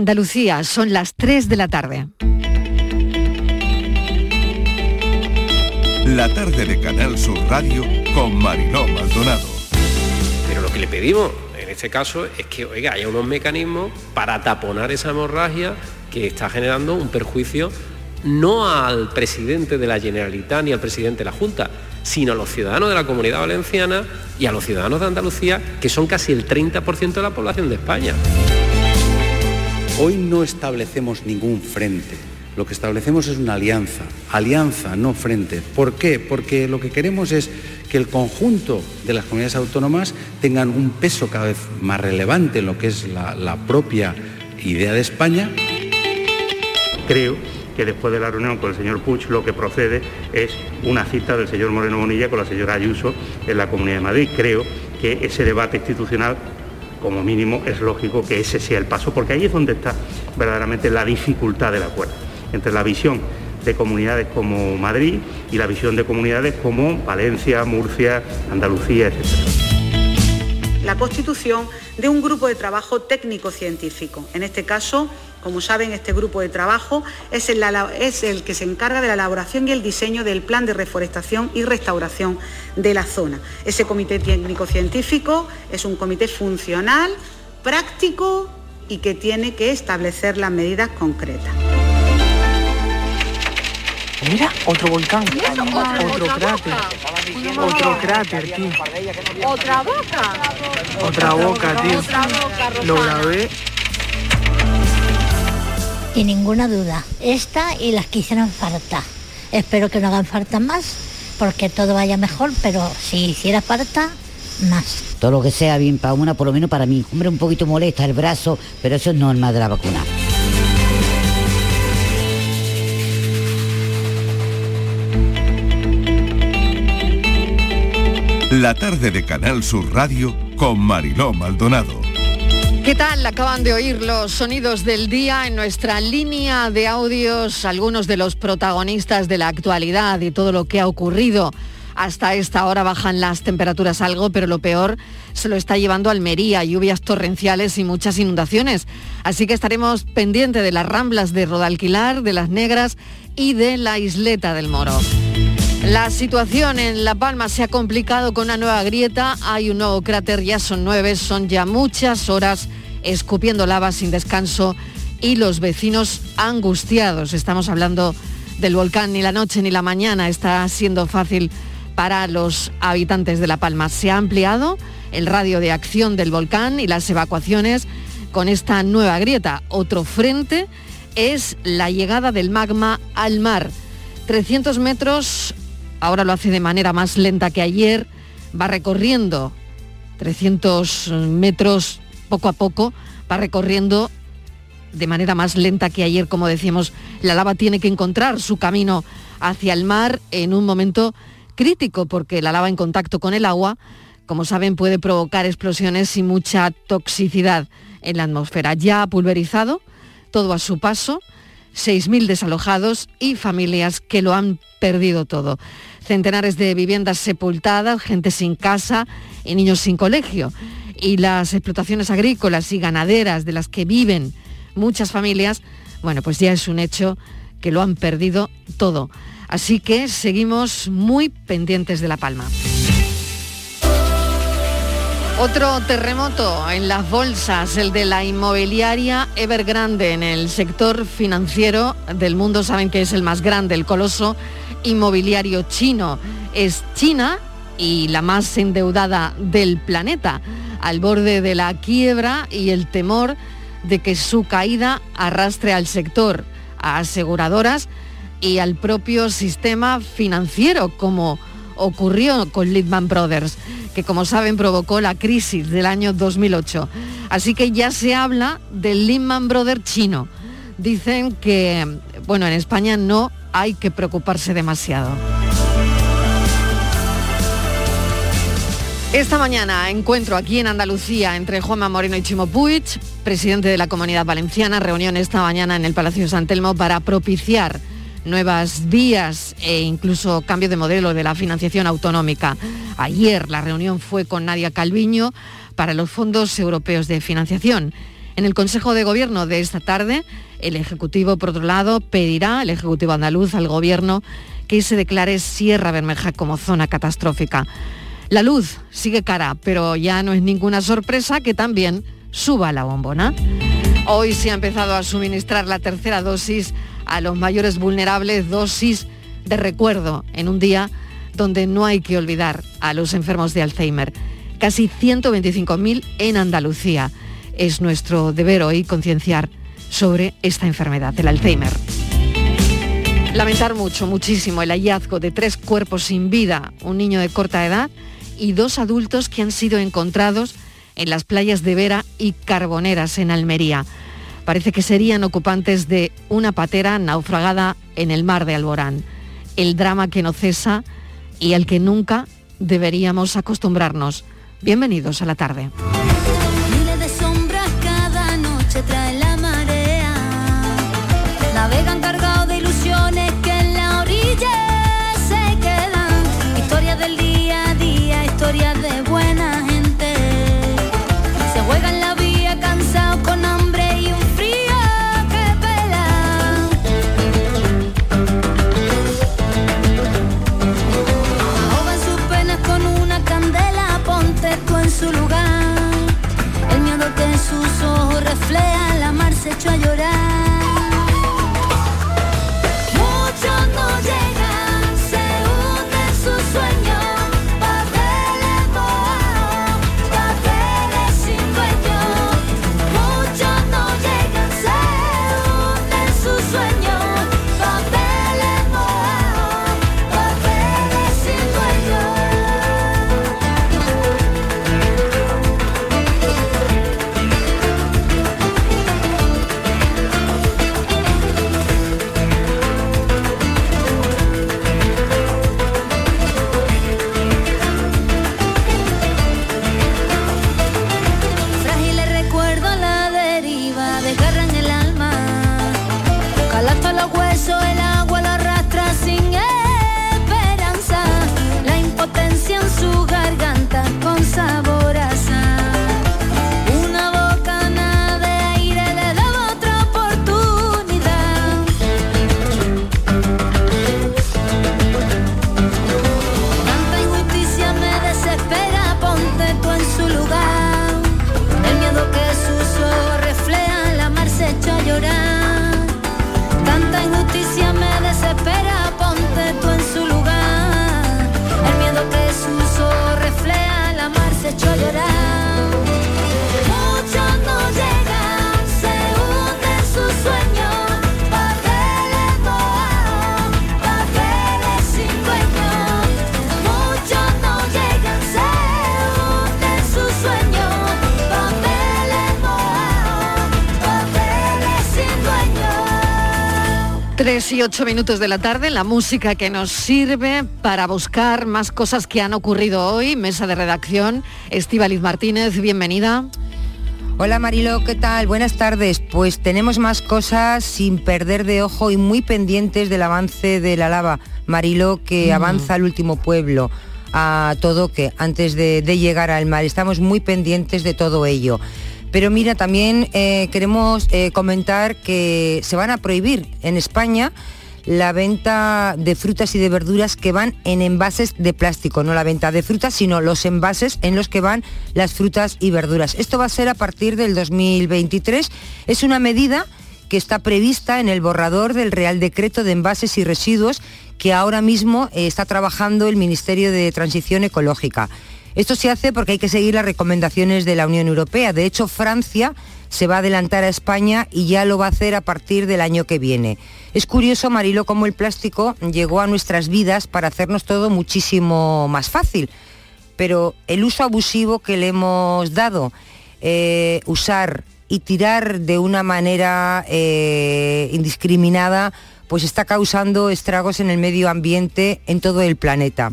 Andalucía, son las 3 de la tarde. La tarde de Canal Sur Radio con Mariló Maldonado. Pero lo que le pedimos en este caso es que, oiga, haya unos mecanismos para taponar esa hemorragia que está generando un perjuicio no al presidente de la Generalitat ni al presidente de la Junta, sino a los ciudadanos de la Comunidad Valenciana y a los ciudadanos de Andalucía, que son casi el 30% de la población de España. Hoy no establecemos ningún frente, lo que establecemos es una alianza, alianza, no frente. ¿Por qué? Porque lo que queremos es que el conjunto de las comunidades autónomas tengan un peso cada vez más relevante en lo que es la, propia idea de España. Creo que después de la reunión con el señor Puig lo que procede es una cita del señor Moreno Bonilla con la señora Ayuso en la Comunidad de Madrid. Creo que ese debate institucional como mínimo es lógico que ese sea el paso, porque ahí es donde está verdaderamente la dificultad del acuerdo, entre la visión de comunidades como Madrid y la visión de comunidades como Valencia, Murcia, Andalucía, etc. La constitución de un grupo de trabajo técnico-científico, en este caso como saben, este grupo de trabajo es el, que se encarga de la elaboración y el diseño del plan de reforestación y restauración de la zona. Ese comité técnico-científico es un comité funcional, práctico y que tiene que establecer las medidas concretas. Mira, otro volcán, otro, cráter, otro cráter, tío. Otra boca. Otra boca, tío. Lo grabé y ninguna duda. Esta y las que hicieron falta. Espero que no hagan falta más, porque todo vaya mejor, pero si hiciera falta, más. Todo lo que sea bien para una, por lo menos para mí. Hombre, un poquito molesta el brazo, pero eso es normal de la vacuna. La tarde de Canal Sur Radio con Mariló Maldonado. ¿Qué tal? Acaban de oír los sonidos del día en nuestra línea de audios, algunos de los protagonistas de la actualidad y todo lo que ha ocurrido. Hasta esta hora bajan las temperaturas algo, pero lo peor se lo está llevando Almería, lluvias torrenciales y muchas inundaciones. Así que estaremos pendientes de las ramblas de Rodalquilar, de las Negras y de la isleta del Moro. La situación en La Palma se ha complicado con una nueva grieta, hay un nuevo cráter, ya son nueve, son ya muchas horas escupiendo lava sin descanso y los vecinos angustiados. Estamos hablando del volcán, ni la noche ni la mañana está siendo fácil para los habitantes de La Palma. Se ha ampliado el radio de acción del volcán y las evacuaciones con esta nueva grieta. Otro frente es la llegada del magma al mar. 300 metros ahora lo hace de manera más lenta que ayer, va recorriendo 300 metros poco a poco, va recorriendo de manera más lenta que ayer, como decíamos, la lava tiene que encontrar su camino hacia el mar en un momento crítico, porque la lava en contacto con el agua, como saben, puede provocar explosiones y mucha toxicidad en la atmósfera. Ya ha pulverizado todo a su paso, 6.000 desalojados y familias que lo han perdido todo centenares de viviendas sepultadas, gente sin casa y niños sin colegio. Y las explotaciones agrícolas y ganaderas de las que viven muchas familias, bueno, pues ya es un hecho que lo han perdido todo. Así que seguimos muy pendientes de La Palma. Otro terremoto en las bolsas, el de la inmobiliaria Evergrande en el sector financiero del mundo, saben que es el más grande, el coloso inmobiliario chino. Es China y la más endeudada del planeta, al borde de la quiebra y el temor de que su caída arrastre al sector, a aseguradoras y al propio sistema financiero, como ocurrió con Lehman Brothers, que como saben provocó la crisis del año 2008. Así que ya se habla del Lehman Brothers chino. Dicen que, bueno, en España no hay que preocuparse demasiado. Esta mañana encuentro aquí en Andalucía entre Juanma Moreno y Chimo Puig, presidente de la Comunidad Valenciana, reunión esta mañana en el Palacio de San Telmo para propiciar nuevas vías e incluso cambio de modelo de la financiación autonómica. Ayer la reunión fue con Nadia Calviño para los fondos europeos de financiación En el Consejo de Gobierno de esta tarde, el Ejecutivo, por otro lado, pedirá, el Ejecutivo andaluz, al Gobierno que se declare Sierra Bermeja como zona catastrófica. La luz sigue cara, pero ya no es ninguna sorpresa que también suba la bombona. Hoy se ha empezado a suministrar la tercera dosis a los mayores vulnerables, dosis de recuerdo en un día donde no hay que olvidar a los enfermos de Alzheimer. Casi 125.000 en Andalucía. Es nuestro deber hoy concienciar sobre esta enfermedad, el Alzheimer. Lamentar mucho, muchísimo el hallazgo de tres cuerpos sin vida, un niño de corta edad y dos adultos que han sido encontrados en las playas de Vera y Carboneras en Almería. Parece que serían ocupantes de una patera naufragada en el mar de Alborán. El drama que no cesa y al que nunca deberíamos acostumbrarnos. Bienvenidos a la tarde. Se echó a llorar. 3 y 8 minutos de la tarde, la música que nos sirve para buscar más cosas que han ocurrido hoy. Mesa de redacción, Estíbaliz Martínez, bienvenida. Hola Marilo, ¿qué tal? Buenas tardes. Pues tenemos más cosas sin perder de ojo y muy pendientes del avance de la lava. Marilo, que mm. avanza al último pueblo a todo que antes de llegar al mar. Estamos muy pendientes de todo ello. Pero mira, también eh, queremos eh, comentar que se van a prohibir en España la venta de frutas y de verduras que van en envases de plástico, no la venta de frutas, sino los envases en los que van las frutas y verduras. Esto va a ser a partir del 2023. Es una medida que está prevista en el borrador del Real Decreto de Envases y Residuos que ahora mismo eh, está trabajando el Ministerio de Transición Ecológica. Esto se hace porque hay que seguir las recomendaciones de la Unión Europea. De hecho, Francia se va a adelantar a España y ya lo va a hacer a partir del año que viene. Es curioso, Marilo, cómo el plástico llegó a nuestras vidas para hacernos todo muchísimo más fácil. Pero el uso abusivo que le hemos dado, eh, usar y tirar de una manera eh, indiscriminada, pues está causando estragos en el medio ambiente en todo el planeta.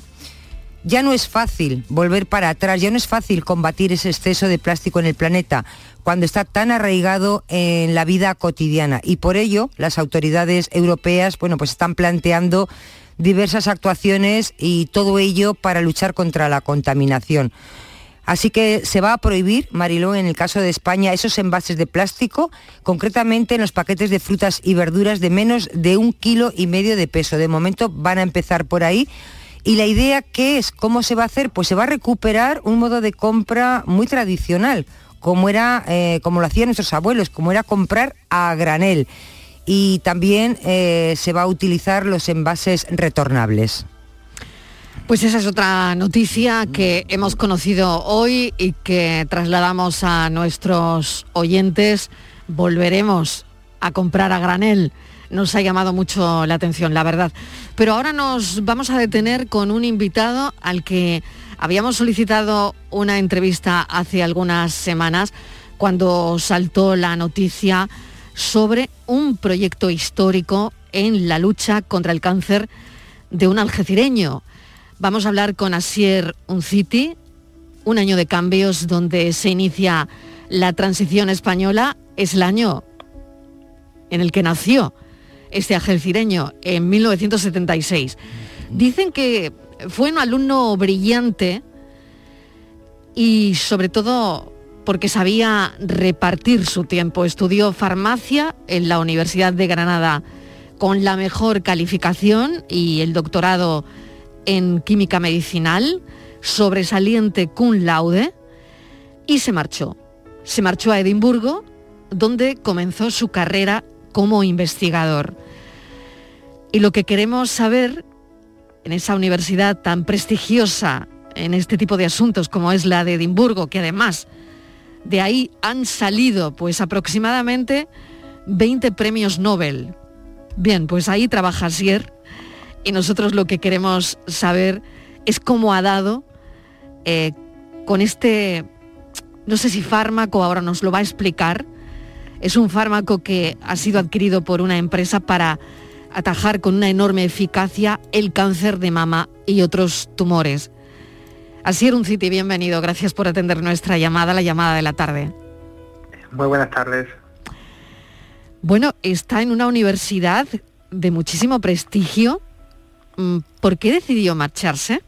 Ya no es fácil volver para atrás, ya no es fácil combatir ese exceso de plástico en el planeta cuando está tan arraigado en la vida cotidiana. Y por ello las autoridades europeas bueno, pues están planteando diversas actuaciones y todo ello para luchar contra la contaminación. Así que se va a prohibir, Mariló, en el caso de España, esos envases de plástico, concretamente en los paquetes de frutas y verduras de menos de un kilo y medio de peso. De momento van a empezar por ahí. Y la idea, ¿qué es? ¿Cómo se va a hacer? Pues se va a recuperar un modo de compra muy tradicional, como, era, eh, como lo hacían nuestros abuelos, como era comprar a granel. Y también eh, se va a utilizar los envases retornables. Pues esa es otra noticia que hemos conocido hoy y que trasladamos a nuestros oyentes. Volveremos a comprar a granel. Nos ha llamado mucho la atención, la verdad. Pero ahora nos vamos a detener con un invitado al que habíamos solicitado una entrevista hace algunas semanas cuando saltó la noticia sobre un proyecto histórico en la lucha contra el cáncer de un algecireño. Vamos a hablar con Asier Unciti, un año de cambios donde se inicia la transición española. Es el año en el que nació este algecireño, en 1976. Dicen que fue un alumno brillante y sobre todo porque sabía repartir su tiempo. Estudió farmacia en la Universidad de Granada con la mejor calificación y el doctorado en química medicinal, sobresaliente cum laude, y se marchó. Se marchó a Edimburgo, donde comenzó su carrera como investigador. Y lo que queremos saber en esa universidad tan prestigiosa en este tipo de asuntos como es la de Edimburgo, que además de ahí han salido pues aproximadamente 20 premios Nobel. Bien, pues ahí trabaja Sier y nosotros lo que queremos saber es cómo ha dado eh, con este, no sé si fármaco, ahora nos lo va a explicar, es un fármaco que ha sido adquirido por una empresa para atajar con una enorme eficacia el cáncer de mama y otros tumores. Así un City, bienvenido. Gracias por atender nuestra llamada, la llamada de la tarde. Muy buenas tardes. Bueno, está en una universidad de muchísimo prestigio. Mm, ¿Por qué decidió marcharse?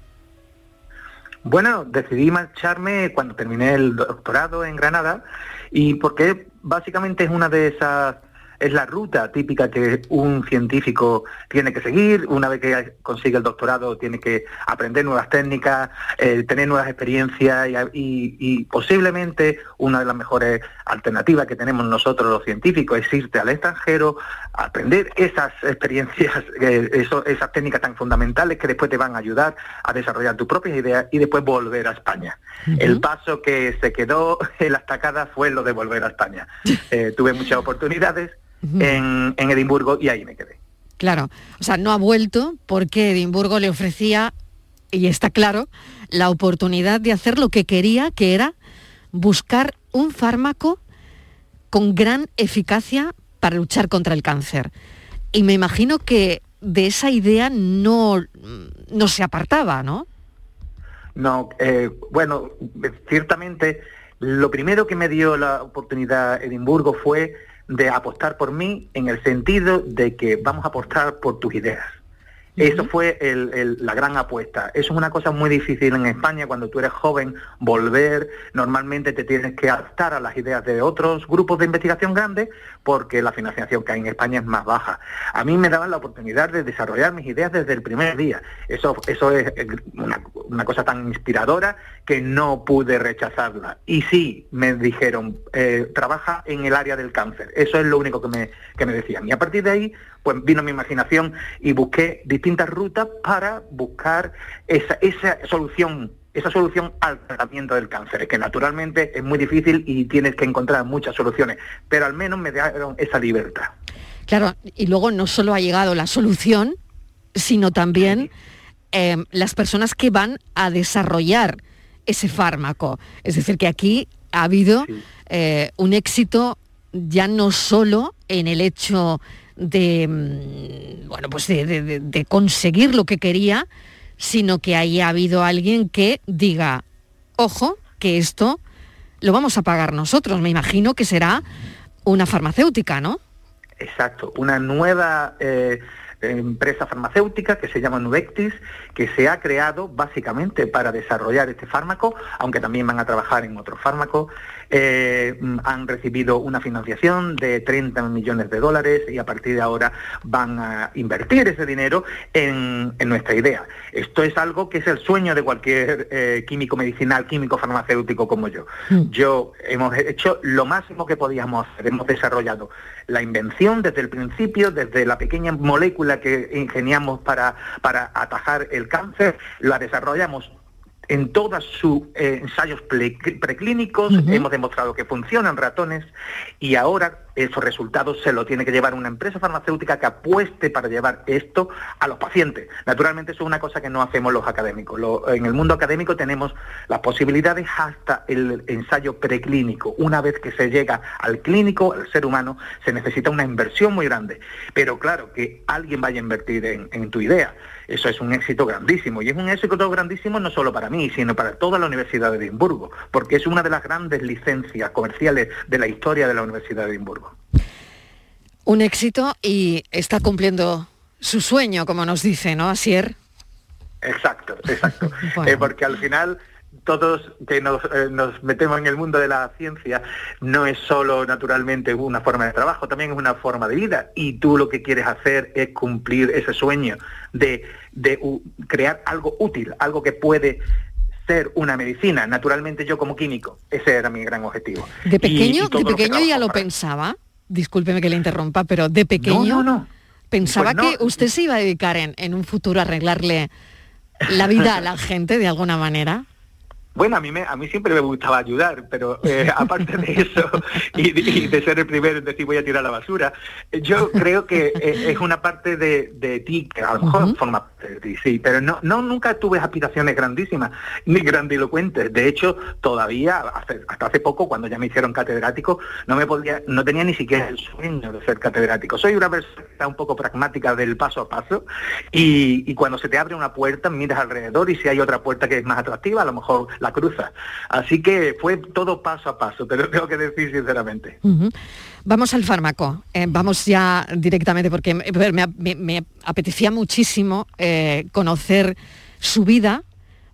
Bueno, decidí marcharme cuando terminé el doctorado en Granada y porque básicamente es una de esas es la ruta típica que un científico tiene que seguir. Una vez que consigue el doctorado tiene que aprender nuevas técnicas, eh, tener nuevas experiencias y, posiblemente una de las mejores alternativas que tenemos nosotros los científicos es irte al extranjero, aprender esas experiencias, eh, esas técnicas tan fundamentales que después te van a ayudar a desarrollar tus propias ideas y después volver a España. El paso que se quedó en la estacada fue lo de volver a España. Eh, tuve muchas oportunidades en, Edimburgo y ahí me quedé. Claro, o sea, no ha vuelto porque Edimburgo le ofrecía, y está claro, la oportunidad de hacer lo que quería, que era buscar un fármaco con gran eficacia para luchar contra el cáncer. Y me imagino que de esa idea no, no se apartaba, ¿no? No, eh, bueno, ciertamente lo primero que me dio la oportunidad Edimburgo fue de apostar por mí en el sentido de que vamos a apostar por tus ideas. Eso fue la gran apuesta. Eso es una cosa muy difícil en España cuando tú eres joven, volver, normalmente te tienes que adaptar a las ideas de otros grupos de investigación grandes porque la financiación que hay en España es más baja. A mí me daban la oportunidad de desarrollar mis ideas desde el primer día. Eso, eso es una, cosa tan inspiradora que no pude rechazarla. Y sí, me dijeron, eh, trabaja en el área del cáncer. Eso es lo único que me, que me decían. Y a partir de ahí pues vino mi imaginación y busqué distintas rutas para buscar esa, esa solución esa solución al tratamiento del cáncer, que naturalmente es muy difícil y tienes que encontrar muchas soluciones, pero al menos me dieron esa libertad. Claro, y luego no solo ha llegado la solución, sino también eh, las personas que van a desarrollar ese fármaco. Es decir, que aquí ha habido eh, un éxito ya no solo en el hecho de, mm, bueno, pues de, conseguir lo que quería, sino que haya habido alguien que diga, ojo, que esto lo vamos a pagar nosotros. Me imagino que será una farmacéutica, ¿no? Exacto, una nueva, eh, empresa farmacéutica que se llama Nuvectis, que se ha creado básicamente para desarrollar este fármaco, aunque también van a trabajar en otros fármacos. Eh, han recibido una financiación de 30 millones de dólares y a partir de ahora van a invertir ese dinero en, nuestra idea. Esto es algo que es el sueño de cualquier eh, químico medicinal, químico farmacéutico como yo. Mm. Yo hemos hecho lo máximo que podíamos hacer, hemos desarrollado la invención desde el principio, desde la pequeña molécula que ingeniamos para, para atajar el cáncer, la desarrollamos en todos sus eh, ensayos preclínicos, hemos demostrado que funcionan ratones y ahora esos resultados se lo tiene que llevar una empresa farmacéutica que apueste para llevar esto a los pacientes. Naturalmente eso es una cosa que no hacemos los académicos. en el mundo académico tenemos las posibilidades hasta el ensayo preclínico. Una vez que se llega al clínico, al ser humano, se necesita una inversión muy grande. Pero claro, que alguien vaya a invertir en tu idea eso es un éxito grandísimo. Y es un éxito grandísimo no solo para mí, sino para toda la Universidad de Edimburgo, porque es una de las grandes licencias comerciales de la historia de la Universidad de Edimburgo. Un éxito y está cumpliendo su sueño, como nos dice, ¿no, Asier? Exacto, exacto. Eh, porque al final todos que eh, nos, metemos en el mundo de la ciencia no es solo naturalmente una forma de trabajo, también es una forma de vida. Y tú lo que quieres hacer es cumplir ese sueño de, crear algo útil, algo que puede ser una medicina. Naturalmente yo como químico, ese era mi gran objetivo. De pequeño, de pequeño ya lo pensaba. Discúlpeme que le interrumpa, pero de pequeño no, pensaba pues que usted se iba a dedicar en, en un futuro a arreglarle la vida a la gente de alguna manera. Bueno, a mí, me, a mí siempre me gustaba ayudar, pero eh, aparte de eso y, de ser el primero en decir voy a tirar la basura, yo creo que eh, es una parte de, ti que a lo mejor forma parte de ti, sí, pero no, no nunca tuve aspiraciones grandísimas ni grandilocuentes. De hecho, todavía hasta hace poco, cuando ya me hicieron catedrático, no me podía, no tenía ni siquiera el sueño de ser catedrático. Soy una persona un poco pragmática del paso a paso y, y cuando se te abre una puerta miras alrededor y si hay otra puerta que es más atractiva, a lo mejor la cruza. Así que fue todo paso a paso, te lo tengo que decir sinceramente. Vamos al fármaco, eh, vamos ya directamente porque me, apetecía muchísimo eh, conocer su vida,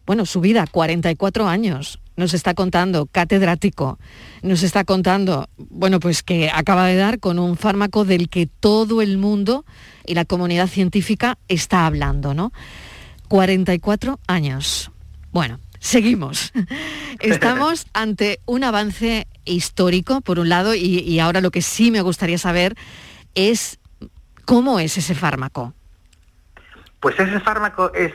bueno, su vida, 44 años, nos está contando, catedrático, nos está contando, bueno, pues que acaba de dar con un fármaco del que todo el mundo y la comunidad científica está hablando, ¿no? 44 años. Bueno, Seguimos. Estamos ante un avance histórico, por un lado, y, ahora lo que sí me gustaría saber es cómo es ese fármaco. Pues ese fármaco es,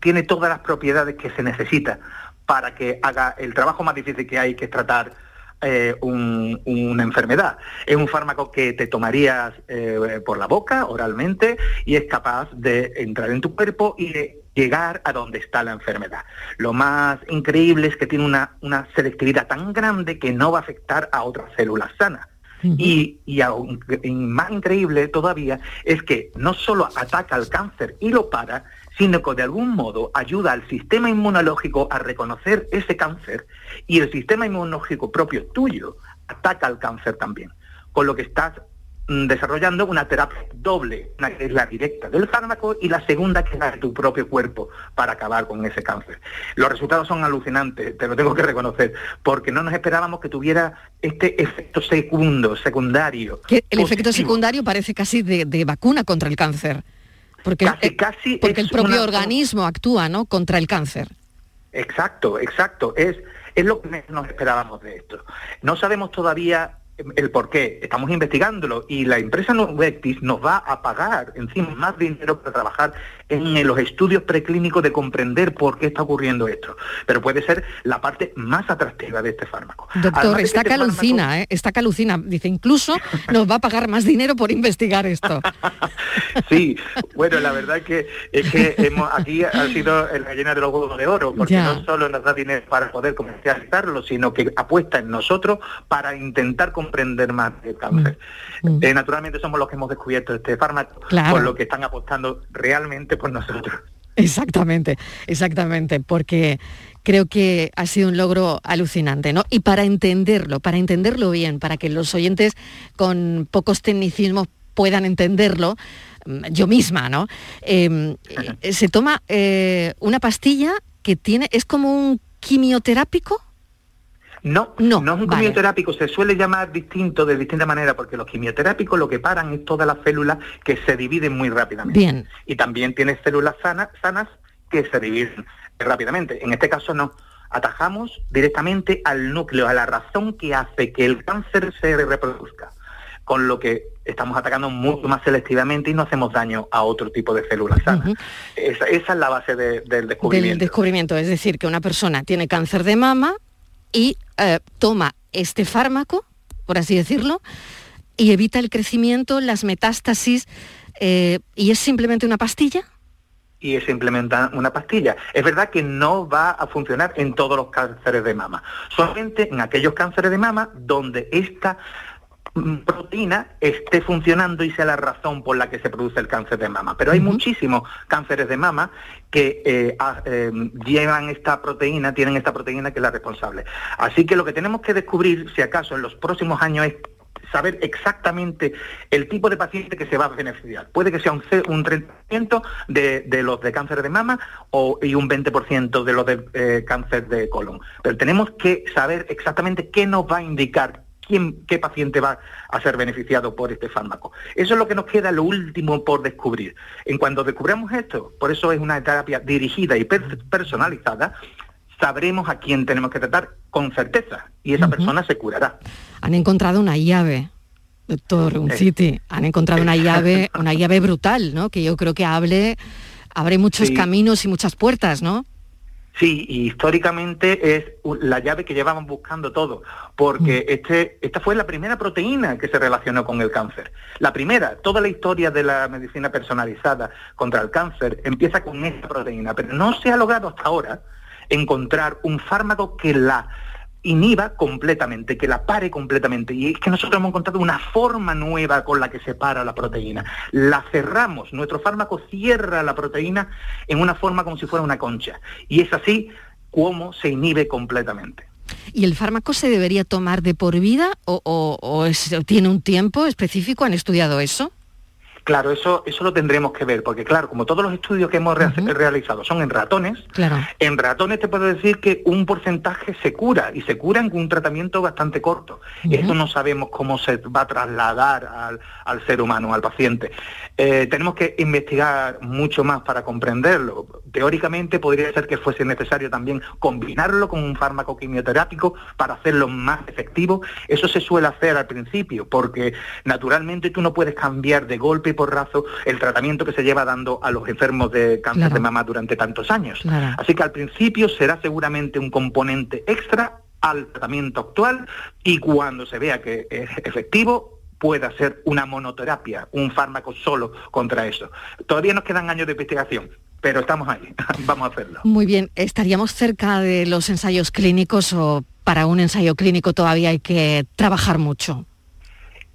tiene todas las propiedades que se necesita para que haga el trabajo más difícil que hay, que es tratar eh, una enfermedad. Es un fármaco que te tomarías eh, por la boca, oralmente, y es capaz de entrar en tu cuerpo y de llegar a donde está la enfermedad. Lo más increíble es que tiene una, una selectividad tan grande que no va a afectar a otras células sanas. Y, y, más increíble todavía es que no solo ataca al cáncer y lo para, sino que de algún modo ayuda al sistema inmunológico a reconocer ese cáncer y el sistema inmunológico propio tuyo ataca al cáncer también. Con lo que estás desarrollando una terapia doble, una que es la directa del fármaco y la segunda que es la de tu propio cuerpo para acabar con ese cáncer. Los resultados son alucinantes, te lo tengo que reconocer, porque no nos esperábamos que tuviera este efecto segundo, secundario. el efecto secundario parece casi de, vacuna contra el cáncer. Porque, casi, porque el propio organismo actúa ¿no? contra el cáncer. Exacto, exacto. Es, es lo que nos esperábamos de esto. No sabemos todavía el por qué. Estamos investigándolo y la empresa Novectis nos va a pagar encima más dinero para trabajar en los estudios preclínicos de comprender por qué está ocurriendo esto. Pero puede ser la parte más atractiva de este fármaco. Doctor, está este calucina, ¿eh? está calucina. Dice, incluso nos va a pagar más dinero por investigar esto. sí, bueno, la verdad que es que hemos, aquí ha sido el gallina de los huevos de oro, porque no solo nos da dinero para poder comercializarlo, sino que apuesta en nosotros para intentar comprender más el cáncer. Mm. Mm. Eh, naturalmente somos los que hemos descubierto este fármaco, por lo que están apostando realmente por nosotros. Exactamente, exactamente, porque creo que ha sido un logro alucinante, ¿no? Y para entenderlo, para entenderlo bien, para que los oyentes con pocos tecnicismos puedan entenderlo, mm, yo misma, ¿no? Em, eh, se toma eh, una pastilla que tiene, es como un quimioterápico. No, no, no es un quimioterápico, se suele llamar distinto de distinta manera, porque los quimioterápicos lo que paran es todas las células que se dividen muy rápidamente. Bien. Y también tiene células sanas, sanas que se dividen rápidamente. En este caso no. Atajamos directamente al núcleo, a la razón que hace que el cáncer se reproduzca. Con lo que estamos atacando mucho más selectivamente y no hacemos daño a otro tipo de células sanas. esa, esa, es la base de, del descubrimiento. Del descubrimiento, es decir, que una persona tiene cáncer de mama y eh, toma este fármaco, por así decirlo, y evita el crecimiento, las metástasis, eh, y es simplemente una pastilla y se implementa una pastilla. Es verdad que no va a funcionar en todos los cánceres de mama, solamente en aquellos cánceres de mama donde esta proteína esté funcionando y sea la razón por la que se produce el cáncer de mama. Pero hay muchísimos cánceres de mama que eh, eh, llevan esta proteína, tienen esta proteína que es la responsable. Así que lo que tenemos que descubrir, si acaso en los próximos años, es saber exactamente el tipo de paciente que se va a beneficiar. Puede que sea un, un 30% de, los de cáncer de mama o, y un 20% de los de eh, cáncer de colon. Pero tenemos que saber exactamente qué nos va a indicar quién, qué paciente va a ser beneficiado por este fármaco. Eso es lo que nos queda lo último por descubrir. En cuanto descubramos esto, por eso es una terapia dirigida y personalizada, sabremos a quién tenemos que tratar con certeza y esa persona se curará. Han encontrado una llave, doctor Unciti, han encontrado una llave, una llave brutal, ¿no? Que yo creo que hable, abre muchos caminos y muchas puertas, ¿no? Sí, y históricamente es la llave que llevaban buscando todo, porque este, esta fue la primera proteína que se relacionó con el cáncer. La primera, toda la historia de la medicina personalizada contra el cáncer empieza con esta proteína, pero no se ha logrado hasta ahora encontrar un fármaco que la inhiba completamente, que la pare completamente. Y es que nosotros hemos encontrado una forma nueva con la que se para la proteína. La cerramos, nuestro fármaco cierra la proteína en una forma como si fuera una concha. Y es así como se inhibe completamente. ¿Y el fármaco se debería tomar de por vida o, o tiene un tiempo específico? ¿Han estudiado eso? Claro, eso, eso lo tendremos que ver, porque claro, como todos los estudios que hemos realizado son en ratones, en ratones te puedo decir que un porcentaje se cura y se cura en un tratamiento bastante corto. Eso no sabemos cómo se va a trasladar al, ser humano, al paciente. Eh, tenemos que investigar mucho más para comprenderlo. Teóricamente podría ser que fuese necesario también combinarlo con un fármaco quimioterápico para hacerlo más efectivo. Eso se suele hacer al principio, porque naturalmente tú no puedes cambiar de golpe porrazo el tratamiento que se lleva dando a los enfermos de cáncer de mama durante tantos años. Así que al principio será seguramente un componente extra al tratamiento actual y cuando se vea que es efectivo pueda ser una monoterapia, un fármaco solo contra eso. Todavía nos quedan años de investigación, pero estamos ahí, vamos a hacerlo. Muy bien, ¿estaríamos cerca de los ensayos clínicos o para un ensayo clínico todavía hay que trabajar mucho?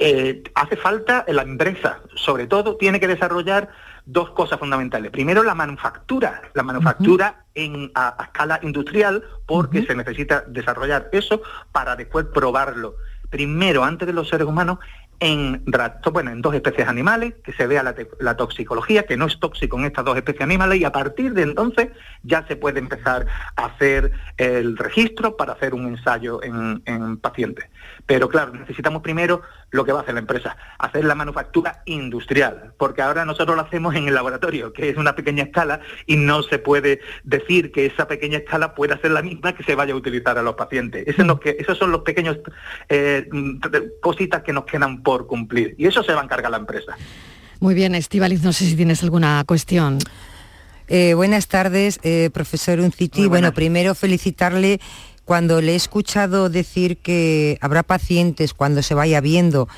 Eh, hace falta, la empresa, sobre todo, tiene que desarrollar dos cosas fundamentales. Primero, la manufactura, la manufactura en, a, escala industrial, porque se necesita desarrollar eso para después probarlo. Primero, antes de los seres humanos, en, bueno, en dos especies animales, que se vea la, toxicología, que no es tóxico en estas dos especies animales, y a partir de entonces ya se puede empezar a hacer el registro para hacer un ensayo en, en pacientes. Pero claro, necesitamos primero lo que va a hacer la empresa, hacer la manufactura industrial, porque ahora nosotros lo hacemos en el laboratorio, que es una pequeña escala, y no se puede decir que esa pequeña escala pueda ser la misma que se vaya a utilizar a los pacientes. que, esos son los pequeños eh, cositas que nos quedan por cumplir, y eso se va a encargar la empresa. Muy bien, Estivaliz, no sé si tienes alguna cuestión. Eh, buenas tardes, eh, profesor Unciti. Bueno, primero felicitarle cuando le he escuchado decir que habrá pacientes cuando se vaya viendo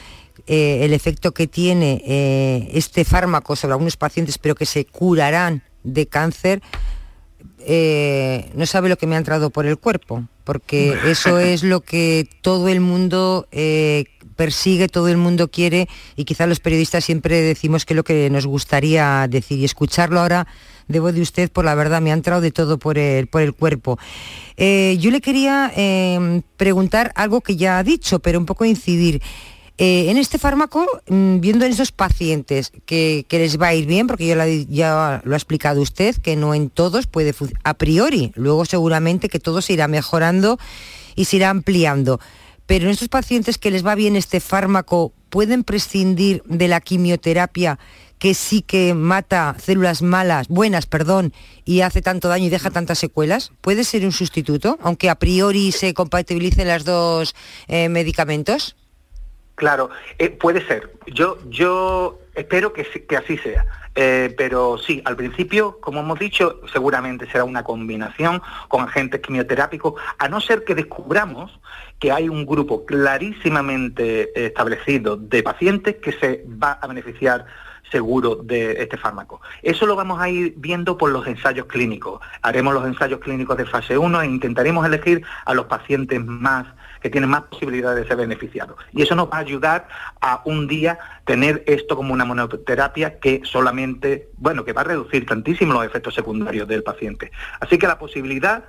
eh, el efecto que tiene eh, este fármaco sobre algunos pacientes, pero que se curarán de cáncer, eh, no sabe lo que me ha entrado por el cuerpo, porque eso es lo que todo el mundo persigue, todo el mundo quiere y quizá los periodistas siempre decimos que es lo que nos gustaría decir. Y escucharlo ahora debo de usted, por la verdad, me ha entrado de todo por el, por el cuerpo. Eh, yo le quería em, preguntar algo que ya ha dicho, pero un poco incidir. Eh, en este fármaco, mm, viendo en esos pacientes que, les va a ir bien, porque ya lo, ha di- ya lo ha explicado usted, que no en todos puede fun- a priori, luego seguramente que todo se irá mejorando y se irá ampliando. Pero en estos pacientes que les va bien este fármaco, ¿pueden prescindir de la quimioterapia que sí que mata células malas, buenas, perdón, y hace tanto daño y deja tantas secuelas? ¿Puede ser un sustituto, aunque a priori se compatibilicen los dos eh, medicamentos? Claro, eh, puede ser. Yo, yo espero que, que así sea. Eh, pero sí, al principio, como hemos dicho, seguramente será una combinación con agentes quimioterápicos, a no ser que descubramos que hay un grupo clarísimamente establecido de pacientes que se va a beneficiar seguro de este fármaco. Eso lo vamos a ir viendo por los ensayos clínicos. Haremos los ensayos clínicos de fase 1 e intentaremos elegir a los pacientes más que tienen más posibilidades de ser beneficiados. Y eso nos va a ayudar a un día tener esto como una monoterapia que solamente, bueno, que va a reducir tantísimo los efectos secundarios del paciente. Así que la posibilidad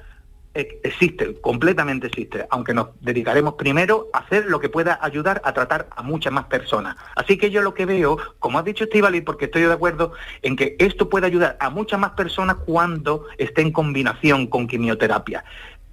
existe, completamente existe, aunque nos dedicaremos primero a hacer lo que pueda ayudar a tratar a muchas más personas. Así que yo lo que veo, como ha dicho Estivali, porque estoy de acuerdo en que esto puede ayudar a muchas más personas cuando esté en combinación con quimioterapia.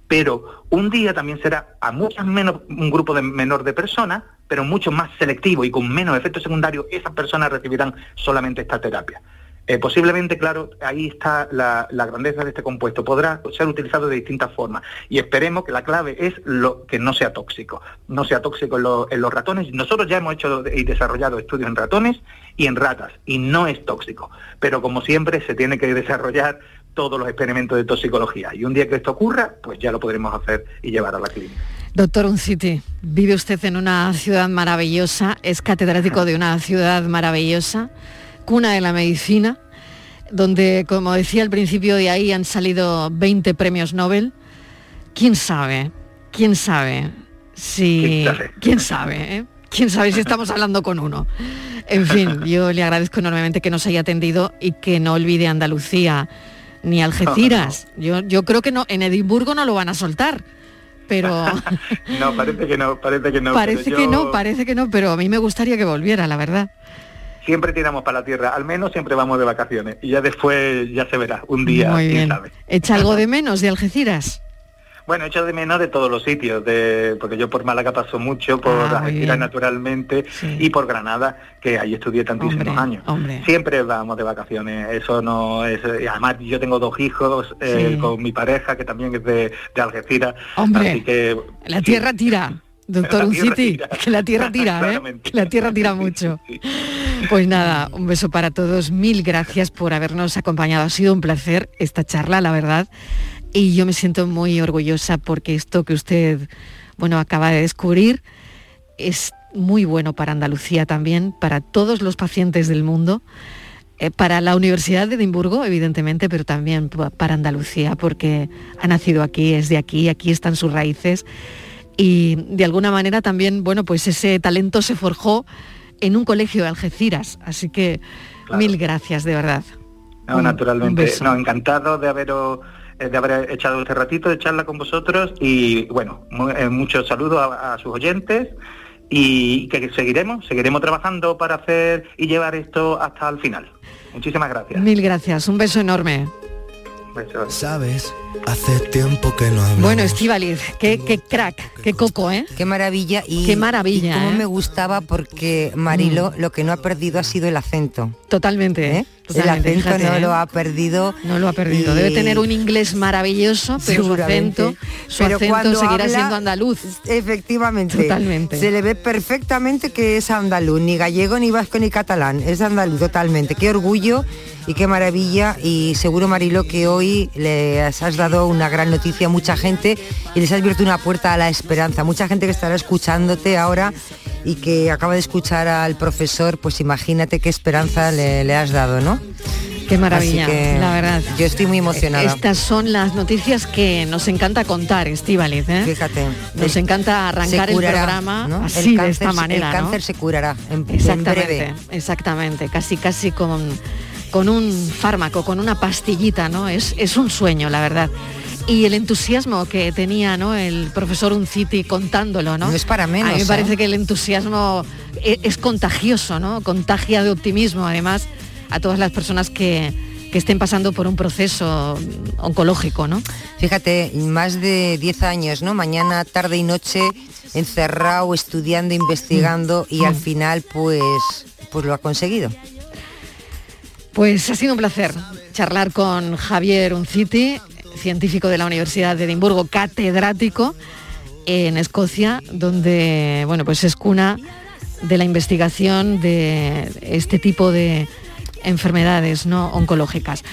Pero un día también será a muchas menos, un grupo de menor de personas, pero mucho más selectivo y con menos efectos secundarios, esas personas recibirán solamente esta terapia. Eh, posiblemente, claro, ahí está la, grandeza de este compuesto. Podrá ser utilizado de distintas formas. Y esperemos que la clave es lo que no sea tóxico. No sea tóxico en, en los ratones. Nosotros ya hemos hecho y desarrollado estudios en ratones y en ratas. Y no es tóxico. Pero como siempre, se tiene que desarrollar todos los experimentos de toxicología. Y un día que esto ocurra, pues ya lo podremos hacer y llevar a la clínica. Doctor Unciti, vive usted en una ciudad maravillosa, es catedrático de una ciudad maravillosa, cuna de la medicina, donde, como decía al principio, de ahí han salido 20 premios Nobel. ¿Quién sabe? ¿Quién sabe? Si... ¿Quién sabe? eh? ¿Quién sabe si estamos hablando con uno? En fin, yo le agradezco enormemente que nos haya atendido y que no olvide Andalucía ni Algeciras. Yo, yo creo que no, en Edimburgo no lo van a soltar, pero... No, parece que no, parece que no. parece que no, parece que no, pero a mí me gustaría que volviera, la verdad. Siempre tiramos para la tierra, al menos siempre vamos de vacaciones. Y ya después ya se verá, un día, Muy bien. sabe. ¿Echa algo de menos de Algeciras? Bueno, echo de menos de todos los sitios, de, porque yo por Málaga paso mucho, por Ah, Algeciras naturalmente y por Granada, que ahí estudié tantísimos años. Hombre. Siempre vamos de vacaciones, eso no es... y además yo tengo dos hijos eh, Sí. con mi pareja, que también es de, de Algeciras, Hombre, así que... La tierra tira. Doctor Unciti, que la tierra tira, ¿eh? Que la tierra tira mucho. Pues nada, un beso para todos. Mil gracias por habernos acompañado. Ha sido un placer esta charla, la verdad. Y yo me siento muy orgullosa porque esto que usted, bueno, acaba de descubrir es muy bueno para Andalucía también, para todos los pacientes del mundo, eh, para la Universidad de Edimburgo, evidentemente, pero también pa- para Andalucía, porque ha nacido aquí, es de aquí, aquí están sus raíces. Y de alguna manera también, bueno, pues ese talento se forjó en un colegio de Algeciras. Así que mil gracias, de verdad. No, Un- un naturalmente. No, encantado de haberos eh, de haber echado este ratito de charla con vosotros y bueno, eh, muchos saludos a, a sus oyentes y que seguiremos, seguiremos trabajando para hacer y llevar esto hasta el final. Muchísimas gracias. Mil gracias, un beso enorme. Sabes, hace tiempo que no hablamos. Bueno, Estíbaliz, qué, qué crack, qué coco, ¿eh? Qué maravilla y Qué maravilla, y cómo ¿eh? me gustaba porque Marilo lo que no ha perdido ha sido el acento. Totalmente, ¿Eh? totalmente, el acento fíjate, no ¿eh? lo ha perdido. No lo ha perdido. y- Debe tener un inglés maravilloso, pero su acento, su Pero acento cuando seguirá habla- siendo andaluz. Efectivamente. Totalmente. Se le ve perfectamente que es andaluz, ni gallego, ni vasco, ni catalán. Es andaluz totalmente. Qué orgullo y qué maravilla. Y seguro, Marilo, que hoy les has dado una gran noticia a mucha gente y les has abierto una puerta a la esperanza. Mucha gente que estará escuchándote ahora y que acaba de escuchar al profesor, pues imagínate qué esperanza le, le has dado, ¿no? Qué maravilla, que la verdad. Yo estoy muy emocionada. Estas son las noticias que nos encanta contar, Estíbaliz. ¿eh? Fíjate. Nos El- encanta arrancar curará, el programa ¿no? así, El de cáncer esta se- manera. El ¿no? cáncer se curará en, en Exactamente, breve. exactamente, casi casi con, con un fármaco, con una pastillita, ¿no? Es, es un sueño, la verdad. y el entusiasmo que tenía ¿no? el profesor Unciti contándolo, ¿no? No es para menos. A mí me ¿eh? parece que el entusiasmo e- es, contagioso, ¿no? Contagia de optimismo, además, a todas las personas que, que estén pasando por un proceso oncológico, ¿no? Fíjate, más de 10 años, ¿no? Mañana, tarde y noche, encerrado, estudiando, investigando y al final, pues, pues lo ha conseguido. Pues ha sido un placer charlar con Javier Unciti, científico de la Universidad de Edimburgo, catedrático en Escocia, donde bueno, pues es cuna de la investigación de este tipo de enfermedades no oncológicas.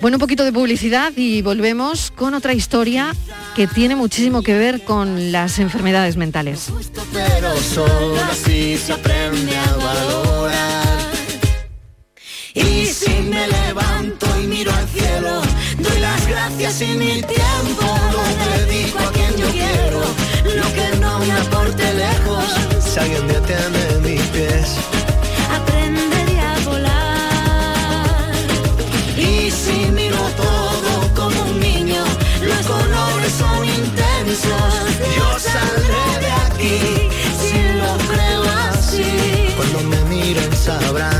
Bueno, un poquito de publicidad y volvemos con otra historia que tiene muchísimo que ver con las enfermedades mentales. Y si me levanto y miro al cielo, doy las gracias y mi tiempo lo dedico a quien yo quiero, lo que no me aporte lejos. Si alguien detiene mis pies, Aprenderé a volar. Y si miro todo como un niño, los colores son intensos. Yo saldré de aquí si lo creo así. cuando me miren sabrán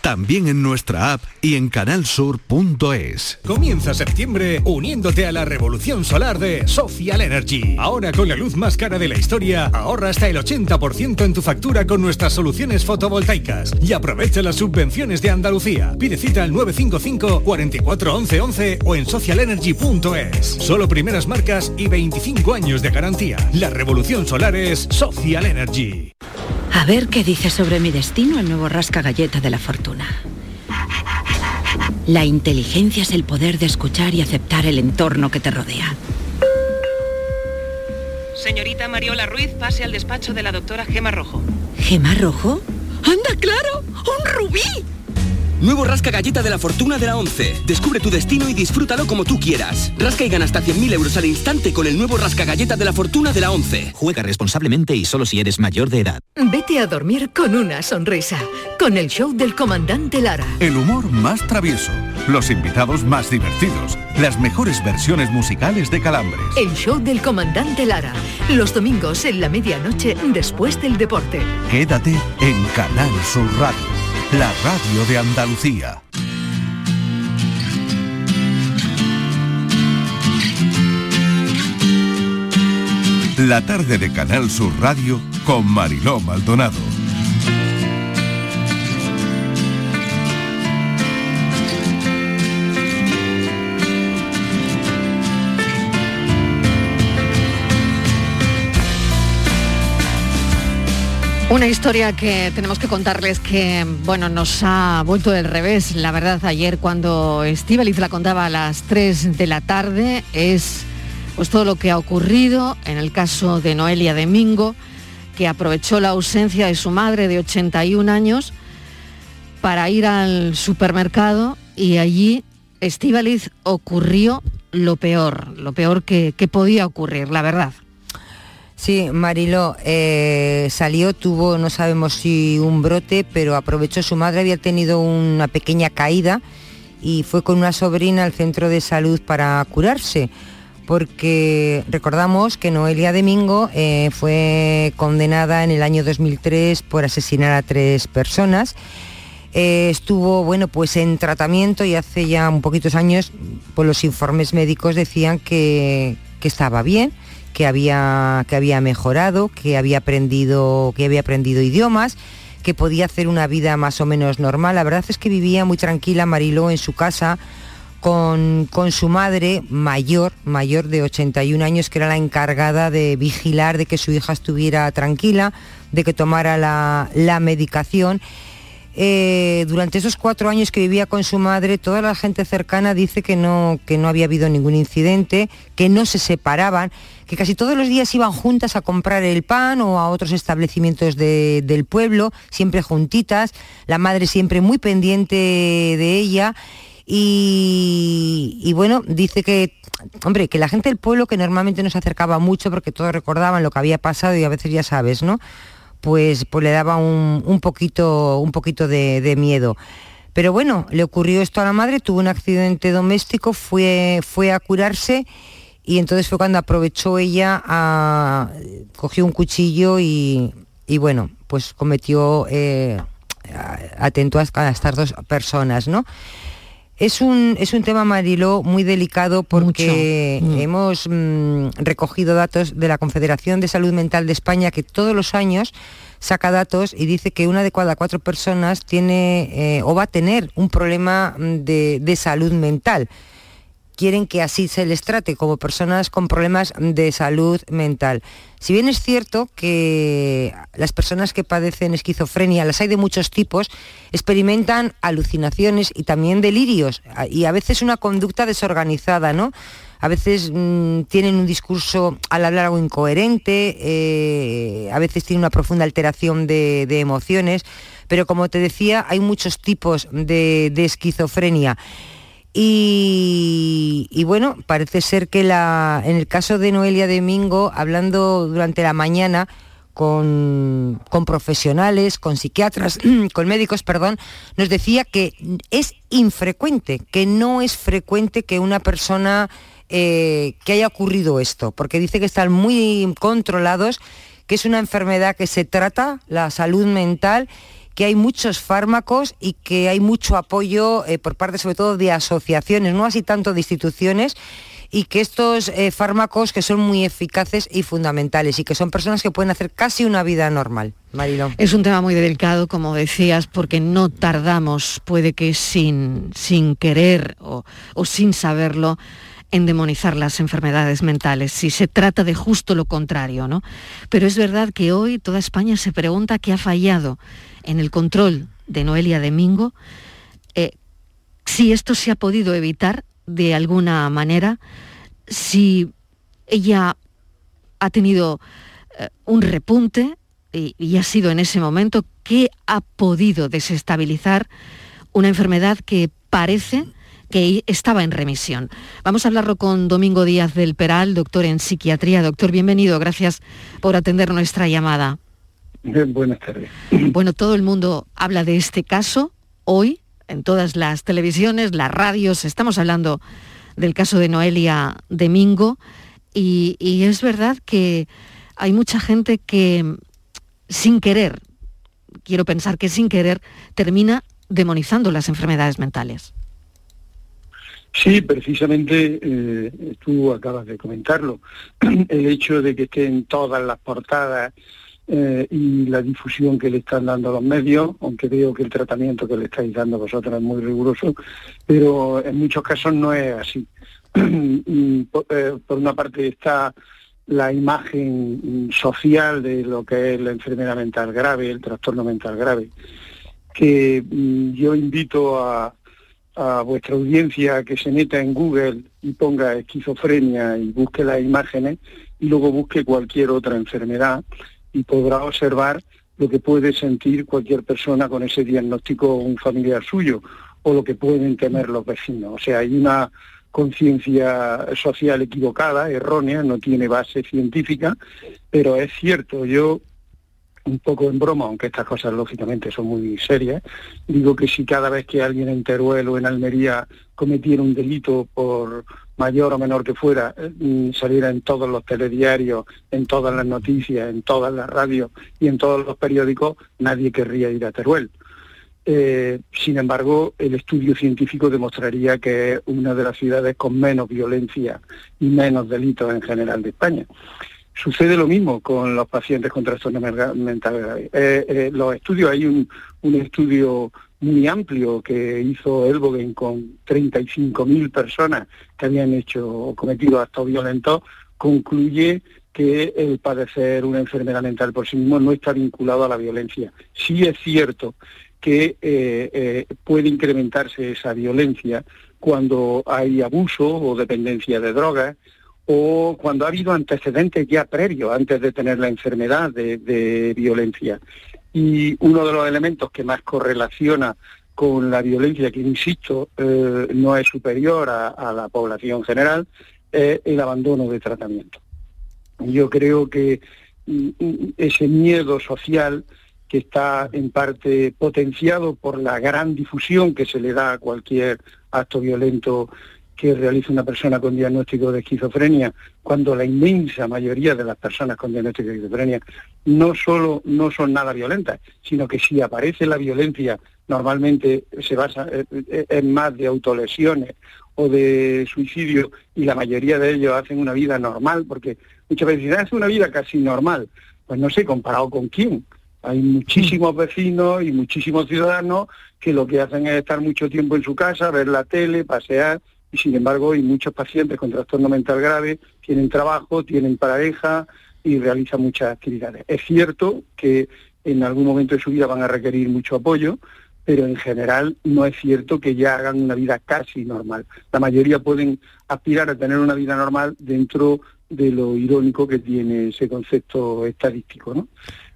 También en nuestra app y en canalsur.es. Comienza septiembre uniéndote a la revolución solar de Social Energy. Ahora con la luz más cara de la historia, ahorra hasta el 80% en tu factura con nuestras soluciones fotovoltaicas y aprovecha las subvenciones de Andalucía. Pide cita al 955 44 11 11 o en socialenergy.es. Solo primeras marcas y 25 años de garantía. La revolución solar es Social Energy. A ver qué dice sobre mi destino el nuevo rasca galleta de la fortuna. La inteligencia es el poder de escuchar y aceptar el entorno que te rodea. Señorita Mariola Ruiz, pase al despacho de la doctora Gema Rojo. ¿Gema rojo? ¡Anda, claro! ¡Un rubí! Nuevo Rasca Galleta de la Fortuna de la 11. Descubre tu destino y disfrútalo como tú quieras. Rasca y gana hasta 100.000 euros al instante con el nuevo Rasca Galleta de la Fortuna de la 11. Juega responsablemente y solo si eres mayor de edad. Vete a dormir con una sonrisa, con el show del comandante Lara. El humor más travieso, los invitados más divertidos, las mejores versiones musicales de Calambres. El show del comandante Lara, los domingos en la medianoche después del deporte. Quédate en Canal Sur Radio, la radio de Andalucía. La tarde de Canal Sur Radio con Mariló Maldonado. Una historia que tenemos que contarles que, bueno, nos ha vuelto del revés. La verdad, ayer cuando Estíbaliz la contaba a las 3 de la tarde, es pues todo lo que ha ocurrido en el caso de Noelia Domingo, que aprovechó la ausencia de su madre de 81 años para ir al supermercado y allí, Estíbaliz, ocurrió lo peor, lo peor que podía ocurrir, la verdad. Sí, Mariló eh, salió, tuvo, no sabemos si un brote, pero aprovechó, su madre había tenido una pequeña caída y fue con una sobrina al centro de salud para curarse, porque recordamos que Noelia Domingo eh, fue condenada en el año 2003 por asesinar a tres personas. Eh, estuvo bueno pues en tratamiento y hace ya un poquitos años pues los informes médicos decían que, que estaba bien que había, que había mejorado, que había, aprendido, que había aprendido idiomas, que podía hacer una vida más o menos normal. La verdad es que vivía muy tranquila Mariló en su casa con, con, su madre mayor, mayor de 81 años, que era la encargada de vigilar de que su hija estuviera tranquila, de que tomara la, la medicación. Eh, durante esos cuatro años que vivía con su madre, toda la gente cercana dice que no, que no había habido ningún incidente, que no se separaban, que casi todos los días iban juntas a comprar el pan o a otros establecimientos de, del pueblo, siempre juntitas, la madre siempre muy pendiente de ella. Y, y bueno, dice que, hombre, que la gente del pueblo que normalmente no se acercaba mucho porque todos recordaban lo que había pasado y a veces ya sabes, ¿no? Pues, pues le daba un, un poquito, un poquito de, de miedo. Pero bueno, le ocurrió esto a la madre, tuvo un accidente doméstico, fue, fue a curarse y entonces fue cuando aprovechó ella, a, cogió un cuchillo y, y bueno, pues cometió, eh, a- atentó a, a estas dos personas, ¿no? Es un, es un tema, Mariló, muy delicado porque hemos mm, recogido datos de la Confederación de Salud Mental de España que todos los años saca datos y dice que una de cada cuatro personas tiene eh, o va a tener un problema mm, de, de salud mental quieren que así se les trate como personas con problemas de salud mental. Si bien es cierto que las personas que padecen esquizofrenia, las hay de muchos tipos, experimentan alucinaciones y también delirios y a veces una conducta desorganizada, ¿no? A veces mm, tienen un discurso al hablar algo incoherente, eh, a veces tienen una profunda alteración de, emociones, pero como te decía, hay muchos tipos de esquizofrenia. Y, bueno, parece ser que la, en el caso de Noelia Domingo, hablando durante la mañana con, con profesionales, con psiquiatras, con médicos, perdón, nos decía que es infrecuente, que no es frecuente que una persona eh, que haya ocurrido esto, porque dice que están muy controlados, que es una enfermedad que se trata, la salud mental, que hay muchos fármacos y que hay mucho apoyo eh, por parte sobre todo de asociaciones, no así tanto de instituciones, y que estos eh, fármacos que son muy eficaces y fundamentales y que son personas que pueden hacer casi una vida normal. Mariló. Es un tema muy delicado, como decías, porque no tardamos, puede que sin, sin querer o, o sin saberlo, en demonizar las enfermedades mentales, si se trata de justo lo contrario, ¿no? Pero es verdad que hoy toda España se pregunta qué ha fallado en el control de Noelia Domingo, eh, si esto se ha podido evitar de alguna manera, si ella ha tenido eh, un repunte y, y ha sido en ese momento que ha podido desestabilizar una enfermedad que parece que estaba en remisión. Vamos a hablarlo con Domingo Díaz del Peral, doctor en psiquiatría. Doctor, bienvenido, gracias por atender nuestra llamada. Buenas tardes. Bueno, todo el mundo habla de este caso hoy en todas las televisiones, las radios. Estamos hablando del caso de Noelia Domingo y, y es verdad que hay mucha gente que sin querer, quiero pensar que sin querer, termina demonizando las enfermedades mentales. Sí, precisamente eh, tú acabas de comentarlo. El hecho de que estén todas las portadas eh, y la difusión que le están dando los medios, aunque veo que el tratamiento que le estáis dando vosotros es muy riguroso, pero en muchos casos no es así. Eh, por una parte está la imagen social de lo que es la enfermedad mental grave, el trastorno mental grave, que mm, yo invito a, a vuestra audiencia a que se meta en Google y ponga esquizofrenia y busque las imágenes y luego busque cualquier otra enfermedad y podrá observar lo que puede sentir cualquier persona con ese diagnóstico un familiar suyo o lo que pueden temer los vecinos. O sea, hay una conciencia social equivocada, errónea, no tiene base científica, pero es cierto, yo un poco en broma, aunque estas cosas lógicamente son muy serias, digo que si cada vez que alguien en Teruel o en Almería cometiera un delito por mayor o menor que fuera, eh, saliera en todos los telediarios, en todas las noticias, en todas las radios y en todos los periódicos, nadie querría ir a Teruel. Eh, sin embargo, el estudio científico demostraría que es una de las ciudades con menos violencia y menos delitos en general de España. Sucede lo mismo con los pacientes con trastorno mental. Eh, los estudios, hay un estudio muy amplio que hizo Elbogen con 35.000 personas que habían hecho o cometido actos violentos, concluye que el padecer una enfermedad mental por sí mismo no está vinculado a la violencia. Sí es cierto que eh, eh, puede incrementarse esa violencia cuando hay abuso o dependencia de drogas o cuando ha habido antecedentes ya previos antes de tener la enfermedad de, de violencia. Y uno de los elementos que más correlaciona con la violencia, que insisto, eh, no es superior a, la población general, es el abandono de tratamiento. Yo creo que mm, mm, ese miedo social que está en parte potenciado por la gran difusión que se le da a cualquier acto violento que realiza una persona con diagnóstico de esquizofrenia, cuando la inmensa mayoría de las personas con diagnóstico de esquizofrenia no solo no son nada violentas, sino que si aparece la violencia normalmente se basa eh, eh, en más de autolesiones o de suicidio y la mayoría de ellos hacen una vida normal, porque muchas veces dicen, hace una vida casi normal. Pues no sé, comparado con quién. Hay muchísimos vecinos y muchísimos ciudadanos que lo que hacen es estar mucho tiempo en su casa, ver la tele, pasear y sin embargo hay muchos pacientes con trastorno mental grave, tienen trabajo, tienen pareja y realizan muchas actividades. Es cierto que en algún momento de su vida van a requerir mucho apoyo, pero en general no es cierto que ya hagan una vida casi normal. La mayoría pueden aspirar a tener una vida normal dentro de lo irónico que tiene ese concepto estadístico, ¿no?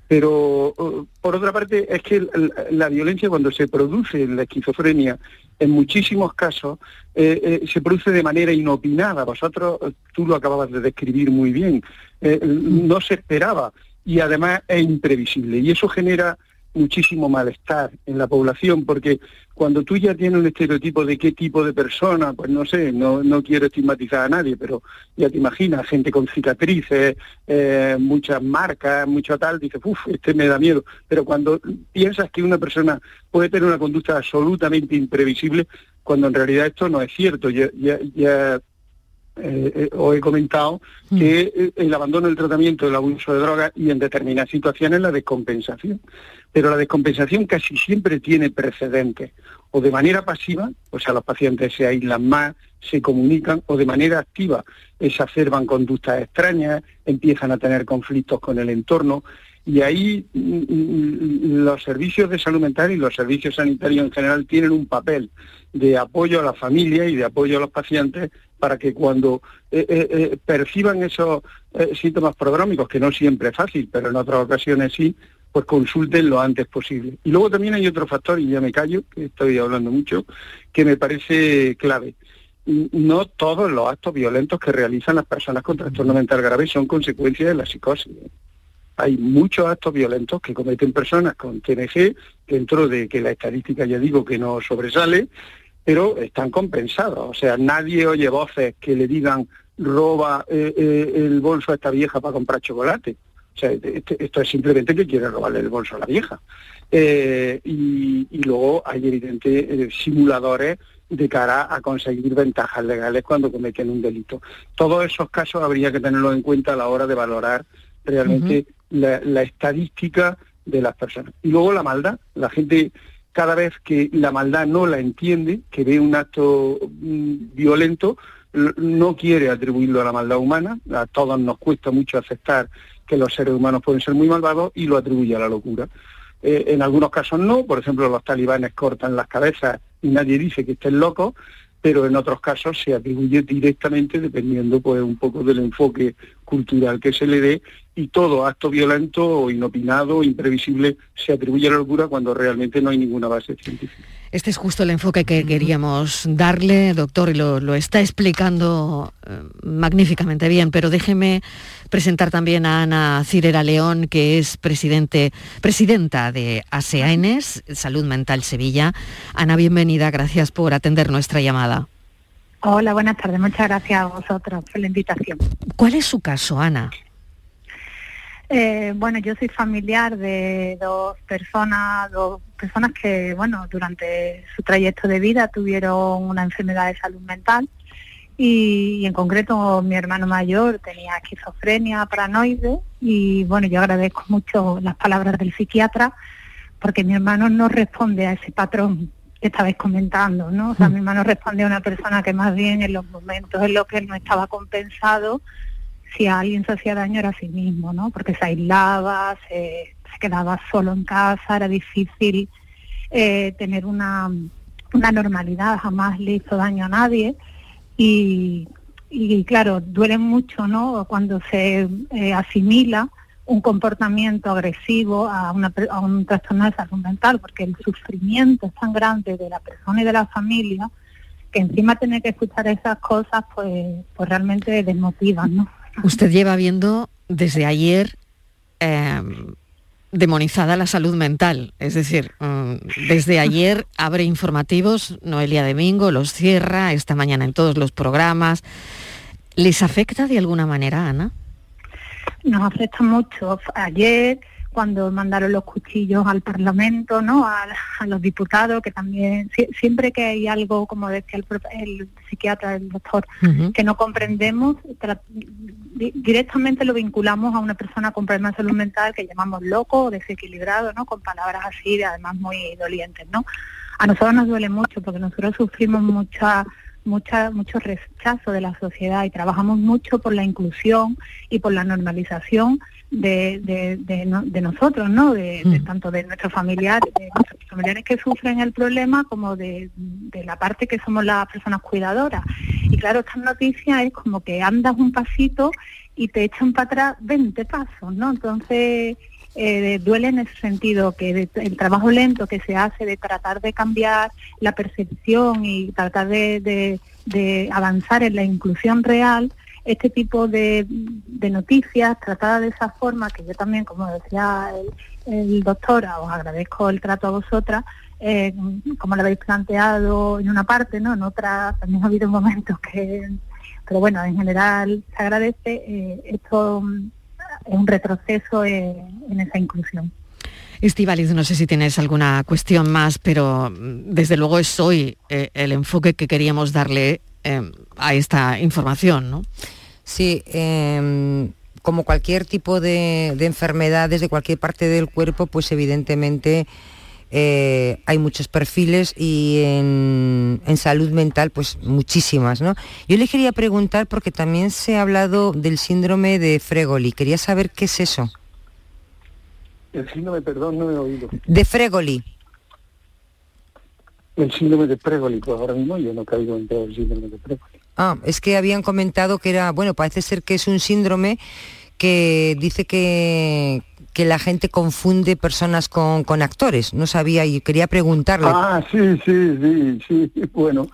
Pero, uh, por otra parte, es que la violencia cuando se produce en la esquizofrenia, en muchísimos casos, eh, eh, se produce de manera inopinada. Vosotros, tú lo acababas de describir muy bien. Eh, no se esperaba y además es imprevisible. Y eso genera muchísimo malestar en la población, porque cuando tú ya tienes un estereotipo de qué tipo de persona, pues no sé, no, no quiero estigmatizar a nadie, pero ya te imaginas, gente con cicatrices, eh, muchas marcas, mucho tal, dices, uff, este me da miedo. Pero cuando piensas que una persona puede tener una conducta absolutamente imprevisible, cuando en realidad esto no es cierto, ya, ya, ya eh, eh, os he comentado que eh, el abandono del tratamiento, el abuso de drogas y en determinadas situaciones la descompensación. Pero la descompensación casi siempre tiene precedentes, o de manera pasiva, o sea, los pacientes se aíslan más, se comunican, o de manera activa, exacerban conductas extrañas, empiezan a tener conflictos con el entorno, y ahí mm, mm, los servicios de salud mental y los servicios sanitarios en general tienen un papel de apoyo a la familia y de apoyo a los pacientes para que cuando eh, eh, eh, perciban esos síntomas prodrómicos, que no siempre es fácil, pero en otras ocasiones sí, pues consulten lo antes posible. Y luego también hay otro factor, y ya me callo, que estoy hablando mucho, que me parece clave. No todos los actos violentos que realizan las personas con trastorno mental grave son consecuencia de la psicosis. Hay muchos actos violentos que cometen personas con TNG, dentro de que la estadística ya digo que no sobresale, pero están compensados. O sea, nadie oye voces que le digan roba eh, eh, el bolso a esta vieja para comprar chocolate. O sea, este, esto es simplemente que quiere robarle el bolso a la vieja. Eh, y, luego hay evidentes simuladores de cara a conseguir ventajas legales cuando cometen un delito. Todos esos casos habría que tenerlos en cuenta a la hora de valorar realmente la, la estadística de las personas. Y luego la maldad. La gente cada vez que la maldad no la entiende, que ve un acto mm, violento, no quiere atribuirlo a la maldad humana, a todos nos cuesta mucho aceptar que los seres humanos pueden ser muy malvados y lo atribuye a la locura. Eh, en algunos casos no, por ejemplo los talibanes cortan las cabezas y nadie dice que estén locos, pero en otros casos se atribuye directamente dependiendo pues un poco del enfoque cultural que se le dé y todo acto violento o inopinado, imprevisible, se atribuye a la locura cuando realmente no hay ninguna base científica. Este es justo el enfoque que queríamos darle, doctor, y lo, está explicando eh, magníficamente bien, pero déjeme presentar también a Ana Cirera León, que es presidente, presidenta de ASEANES, Salud Mental Sevilla. Ana, bienvenida, gracias por atender nuestra llamada. Hola, buenas tardes, muchas gracias a vosotros por la invitación. ¿Cuál es su caso, Ana? Eh, bueno, yo soy familiar de dos personas, dos personas que, bueno, durante su trayecto de vida tuvieron una enfermedad de salud mental y, en concreto mi hermano mayor tenía esquizofrenia paranoide y, bueno, yo agradezco mucho las palabras del psiquiatra porque mi hermano no responde a ese patrón que estabais comentando, ¿no? O sea, mi hermano responde a una persona que más bien en los momentos en los que él no estaba compensado, si a alguien se hacía daño era a sí mismo, ¿no? Porque se aislaba, se, quedaba solo en casa, era difícil eh, tener una, normalidad, jamás le hizo daño a nadie. Y, claro, duele mucho, ¿no? Cuando se eh, asimila un comportamiento agresivo a, una a un trastorno de salud mental, porque el sufrimiento es tan grande de la persona y de la familia que encima tener que escuchar esas cosas, pues, pues realmente desmotivan, ¿no? Usted lleva viendo desde ayer eh, demonizada la salud mental. Es decir, mm, desde ayer abre informativos, Noelia Domingo los cierra, esta mañana en todos los programas. ¿Les afecta de alguna manera, Ana? Nos afecta mucho. Ayer, cuando mandaron los cuchillos al Parlamento, ¿no? A, a los diputados, que también, sie- siempre que hay algo, como decía el, el psiquiatra, el doctor, que no comprendemos, di- directamente lo vinculamos a una persona con problemas de salud mental que llamamos loco o desequilibrado, ¿no? Con palabras así, de- además muy dolientes, ¿no? A nosotros nos duele mucho porque nosotros sufrimos mucha mucha mucho rechazo de la sociedad y trabajamos mucho por la inclusión y por la normalización de, de, de no- de nosotros, ¿no? De, de tanto de nuestros familiares, de nuestros familiares que sufren el problema como de, de la parte que somos las personas cuidadoras. Y claro, estas noticias es como que andas un pasito y te echan para atrás 20 pasos, ¿no? Entonces, eh, duele en ese sentido que de- el trabajo lento que se hace de tratar de cambiar la percepción y tratar de, de- avanzar en la inclusión real, este tipo de, de noticias tratadas de esa forma, que yo también, como decía el, el doctor, os agradezco el trato a vosotras, eh, como lo habéis planteado en una parte, ¿no? En otra también ha habido momentos que, pero bueno, en general se agradece. eh, esto es un retroceso en esa inclusión. Estivaliz, no sé si tienes alguna cuestión más, pero mm, desde luego es hoy eh, el enfoque que queríamos darle eh, a esta información, ¿no? Sí, em, como cualquier tipo de, de enfermedades de cualquier parte del cuerpo, pues evidentemente eh, hay muchos perfiles y en, en salud mental pues muchísimas, ¿no? Yo le quería preguntar porque también se ha hablado del síndrome de Fregoli. Quería saber qué es eso. El síndrome, perdón, no he oído. De Fregoli. El síndrome de Pregoli, pues ahora mismo yo no caído en todo el síndrome de Pregoli. Ah, es que habían comentado que era, bueno, parece ser que es un síndrome que dice que, que la gente confunde personas con, con actores. No sabía y quería preguntarle. Ah, sí, sí, sí, sí, bueno,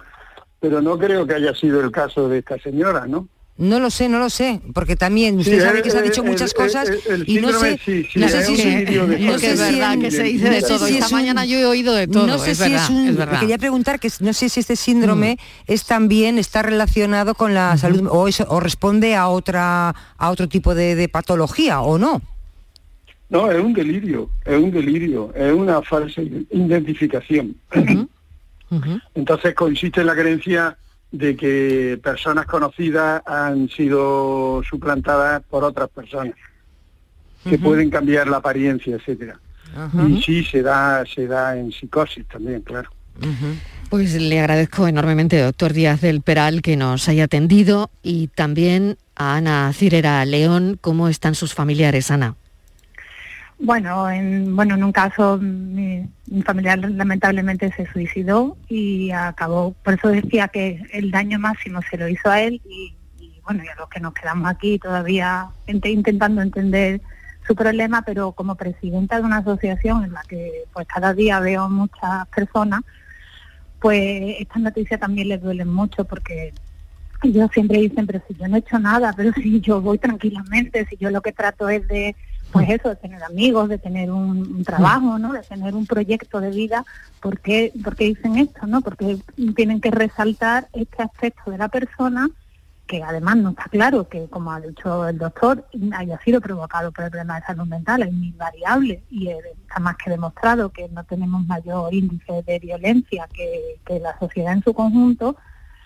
pero no creo que haya sido el caso de esta señora, ¿no? No lo sé, no lo sé, porque también usted Sí, sabe el- que se han dicho el- muchas el- cosas y no sé, sí, sí, no sé es si es Es es verdad que se dice de todo. Esta es mañana yo he oído de todo, No sé es si verdad, es un, es verdad. quería preguntar que no sé si este síndrome es también está relacionado con la salud o, eso- o responde a otra a otro tipo de, de patología o no. No, es un delirio, es un delirio, es una falsa identificación. Entonces consiste en la creencia de que personas conocidas han sido suplantadas por otras personas que pueden cambiar la apariencia, etcétera. Y sí se da, se da en psicosis también, claro. Pues le agradezco enormemente, doctor Díaz del Peral, que nos haya atendido y también a Ana Cirera León, ¿cómo están sus familiares, Ana? Bueno, en, bueno, en un caso mi, mi familiar lamentablemente se suicidó y acabó, por eso decía que el daño máximo se lo hizo a él y, y, bueno, y a los que nos quedamos aquí todavía ente- intentando entender su problema, pero como presidenta de una asociación en la que pues cada día veo muchas personas, pues estas noticias también les duelen mucho porque ellos siempre dicen, pero si yo no he hecho nada, pero si yo voy tranquilamente, si yo lo que trato es de, pues eso, de tener amigos, de tener un, un trabajo, ¿no? De tener un proyecto de vida, ¿por qué, por qué dicen esto, no? Porque tienen que resaltar este aspecto de la persona que además no está claro que, como ha dicho el doctor, haya sido provocado por el problema de salud mental, es muy variable y está más que demostrado que no tenemos mayor índice de violencia que, que la sociedad en su conjunto.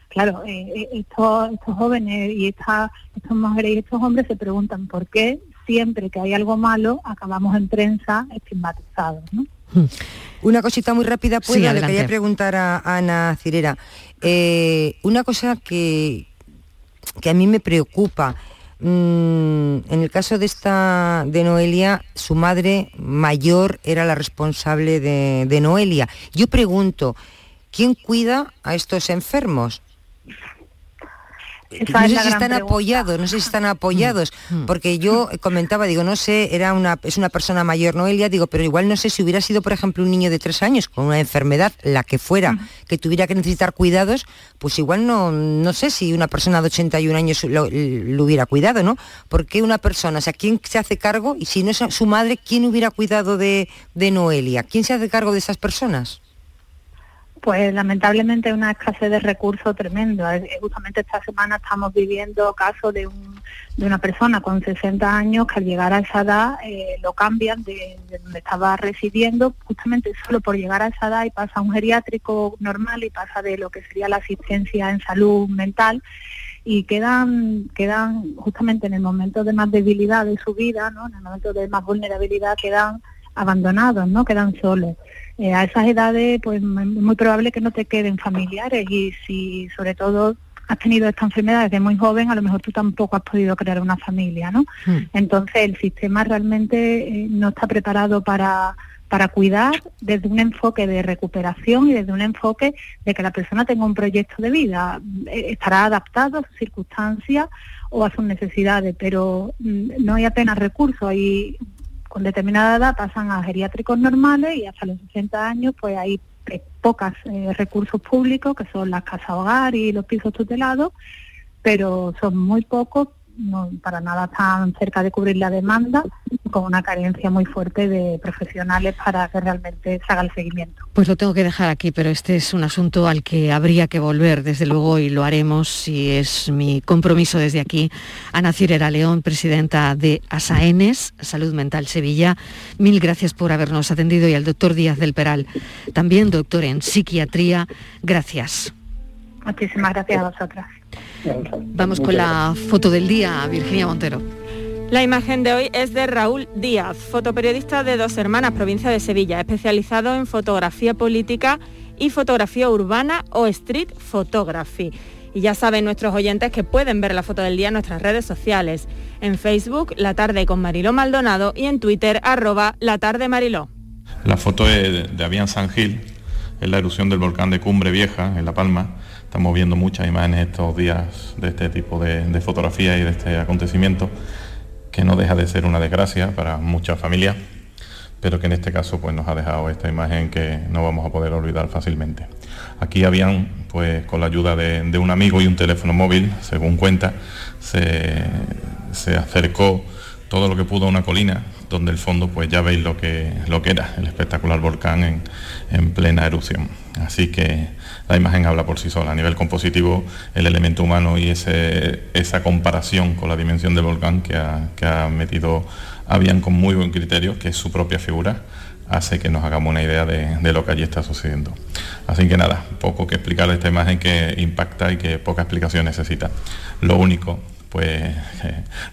Claro, eh, eh, estos, estos jóvenes y estas, estas mujeres y estos hombres se preguntan por qué siempre que hay algo malo acabamos en prensa estigmatizados, ¿no? Una cosita muy rápida, Sí, ¿puedo? Le quería preguntar a Ana Cirera. Eh, una cosa que, que a mí me preocupa. mm, en el caso de esta de Noelia, su madre mayor era la responsable de, de Noelia. Yo pregunto, ¿quién cuida a estos enfermos? No sé si están pregunta. apoyados, no sé si están apoyados, porque yo comentaba, digo, no sé, era una, es una persona mayor, Noelia, digo, pero igual no sé si hubiera sido, por ejemplo, un niño de tres años con una enfermedad, la que fuera, que tuviera que necesitar cuidados, pues igual no, no sé si una persona de 81 años lo, lo hubiera cuidado, ¿no? Porque una persona, o sea, ¿quién se hace cargo? Y si no es su madre, ¿quién hubiera cuidado de, de Noelia? ¿Quién se hace cargo de esas personas? Pues lamentablemente una escasez de recursos tremendo. Eh, Justamente esta semana estamos viviendo casos de, un- de una persona con 60 años que al llegar a esa edad eh, lo cambian de, de donde estaba residiendo justamente solo por llegar a esa edad y pasa a un geriátrico normal y pasa de lo que sería la asistencia en salud mental y quedan quedan justamente en el momento de más debilidad de su vida, ¿no? en el momento de más vulnerabilidad quedan abandonados, ¿no? quedan solos. Eh, a esas edades, pues es muy probable que no te queden familiares y si sobre todo has tenido esta enfermedad desde muy joven, a lo mejor tú tampoco has podido crear una familia, ¿no? Entonces el sistema realmente eh, no está preparado para, para cuidar desde un enfoque de recuperación y desde un enfoque de que la persona tenga un proyecto de vida. Eh, Estará adaptado a sus circunstancias o a sus necesidades, pero mm, no hay apenas recursos. Y con determinada edad pasan a geriátricos normales y hasta los 60 años pues hay eh, pocos recursos públicos que son las casas hogar y los pisos tutelados, pero son muy pocos, no para nada están cerca de cubrir la demanda, con una carencia muy fuerte de profesionales para que realmente se haga el seguimiento. Pues lo tengo que dejar aquí, pero este es un asunto al que habría que volver, desde luego, y lo haremos, y es mi compromiso desde aquí. Ana Cirera León, presidenta de ASAENES, Salud Mental Sevilla, mil gracias por habernos atendido, y al doctor Díaz del Peral, también doctor en psiquiatría, gracias. Muchísimas gracias a vosotras. Vamos con la foto del día, Virginia Montero. La imagen de hoy es de Raúl Díaz, fotoperiodista de Dos Hermanas, provincia de Sevilla, especializado en fotografía política y fotografía urbana o street photography. Y ya saben nuestros oyentes que pueden ver la foto del día en nuestras redes sociales, en Facebook La Tarde con Mariló Maldonado y en Twitter arroba La Tarde Mariló. La foto es de, de Avian San Gil, es la erupción del volcán de Cumbre Vieja, en La Palma. Estamos viendo muchas imágenes estos días de este tipo de, de fotografías y de este acontecimiento, que no deja de ser una desgracia para muchas familias, pero que en este caso pues, nos ha dejado esta imagen que no vamos a poder olvidar fácilmente. Aquí habían, pues con la ayuda de, de un amigo y un teléfono móvil, según cuenta, se, se acercó todo lo que pudo a una colina, donde el fondo pues ya veis lo que, lo que era, el espectacular volcán en, en plena erupción. Así que la imagen habla por sí sola. A nivel compositivo, el elemento humano y esa comparación con la dimensión del volcán que ha, metido Avian con muy buen criterio, que es su propia figura, hace que nos hagamos una idea de, de lo que allí está sucediendo. Así que nada, poco que explicar esta imagen que impacta y que poca explicación necesita. Lo único pues eh,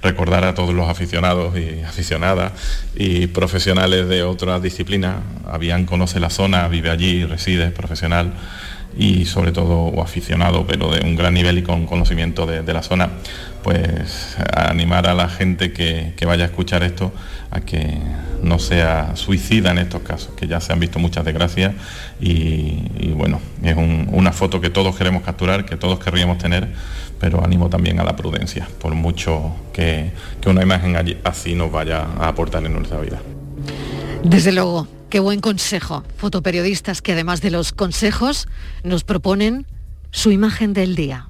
recordar a todos los aficionados y aficionadas y profesionales de otras disciplinas. Avian conoce la zona, vive allí, reside, es profesional y sobre todo o aficionado, pero de un gran nivel y con conocimiento de, la zona, pues animar a la gente que, que vaya a escuchar esto a que no sea suicida en estos casos, que ya se han visto muchas desgracias y, bueno, es un- una foto que todos queremos capturar, que todos querríamos tener, pero animo también a la prudencia, por mucho que, que una imagen así nos vaya a aportar en nuestra vida. Desde luego, qué buen consejo. Fotoperiodistas que además de los consejos nos proponen su imagen del día.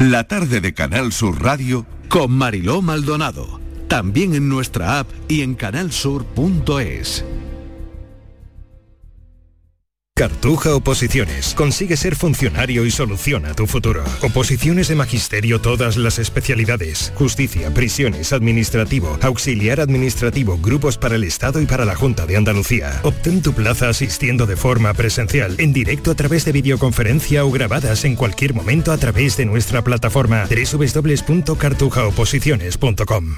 La tarde de Canal Sur Radio con Mariló Maldonado. También en nuestra app y en canalsur.es. Cartuja Oposiciones. Consigue ser funcionario y soluciona tu futuro. Oposiciones de magisterio, todas las especialidades. Justicia, prisiones, administrativo, auxiliar administrativo, grupos para el Estado y para la Junta de Andalucía. Obtén tu plaza asistiendo de forma presencial, en directo a través de videoconferencia o grabadas en cualquier momento a través de nuestra plataforma www.cartujaoposiciones.com.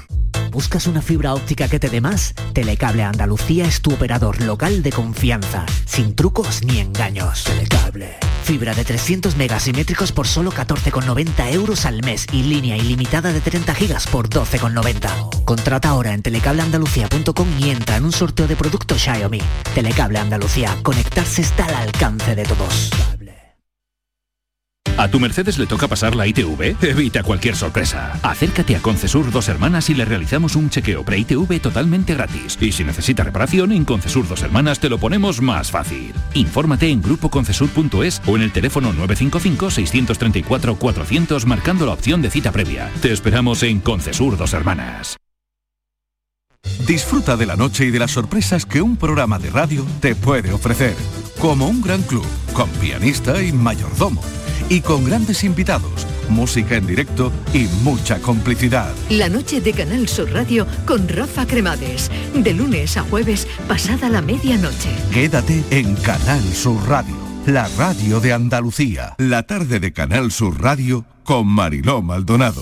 ¿Buscas una fibra óptica que te dé más? Telecable Andalucía es tu operador local de confianza, sin trucos ni engaños. Telecable. Fibra de 300 megasimétricos por solo 14,90 euros al mes y línea ilimitada de 30 gigas por 12,90. Contrata ahora en telecableandalucía.com y entra en un sorteo de productos Xiaomi. Telecable Andalucía. Conectarse está al alcance de todos. ¿A tu Mercedes le toca pasar la ITV? Evita cualquier sorpresa. Acércate a Concesur Dos Hermanas y le realizamos un chequeo pre-ITV totalmente gratis. Y si necesita reparación, en Concesur Dos Hermanas te lo ponemos más fácil. Infórmate en grupoconcesur.es o en el teléfono 955-634-400 marcando la opción de cita previa. Te esperamos en Concesur Dos Hermanas. Disfruta de la noche y de las sorpresas que un programa de radio te puede ofrecer. Como un gran club, con pianista y mayordomo. Y con grandes invitados, música en directo y mucha complicidad. La noche de Canal Sur Radio con Rafa Cremades. De lunes a jueves, pasada la medianoche. Quédate en Canal Sur Radio, la radio de Andalucía. La tarde de Canal Sur Radio con Mariló Maldonado.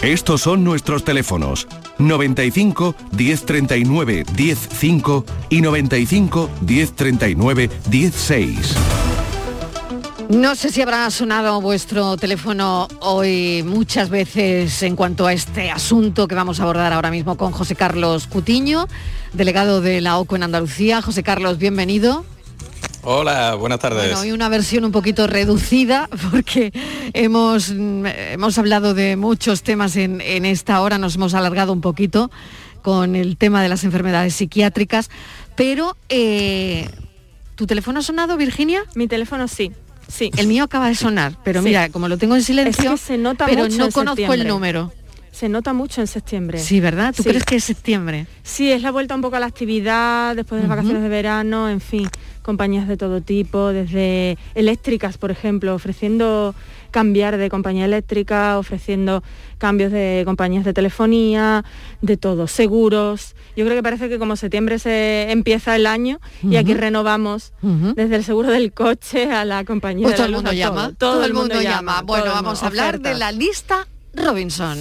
Estos son nuestros teléfonos 95 1039 105 y 95 1039 16. No sé si habrá sonado vuestro teléfono hoy muchas veces en cuanto a este asunto que vamos a abordar ahora mismo con José Carlos Cutiño, delegado de la OCO en Andalucía. José Carlos, bienvenido. Hola, buenas tardes. Bueno, hoy una versión un poquito reducida porque hemos, hemos hablado de muchos temas en, en esta hora, nos hemos alargado un poquito con el tema de las enfermedades psiquiátricas, pero eh, ¿tu teléfono ha sonado, Virginia? Mi teléfono sí. Sí. El mío acaba de sonar, pero Sí. mira, como lo tengo en silencio, Es que se nota pero mucho no conozco el número. Se nota mucho en septiembre. Sí, ¿verdad? ¿Tú Sí. crees que es septiembre? Sí, es la vuelta un poco a la actividad después de las vacaciones de verano, en fin, compañías de todo tipo, desde eléctricas, por ejemplo, ofreciendo cambiar de compañía eléctrica, ofreciendo cambios de compañías de telefonía, de todo, seguros. Yo creo que parece que como septiembre se empieza el año y aquí renovamos desde el seguro del coche a la compañía Pues de todo la el luz, mundo a llama. Todo, el mundo, llama. todo Bueno, el vamos mundo, a hablar de la lista Robinson.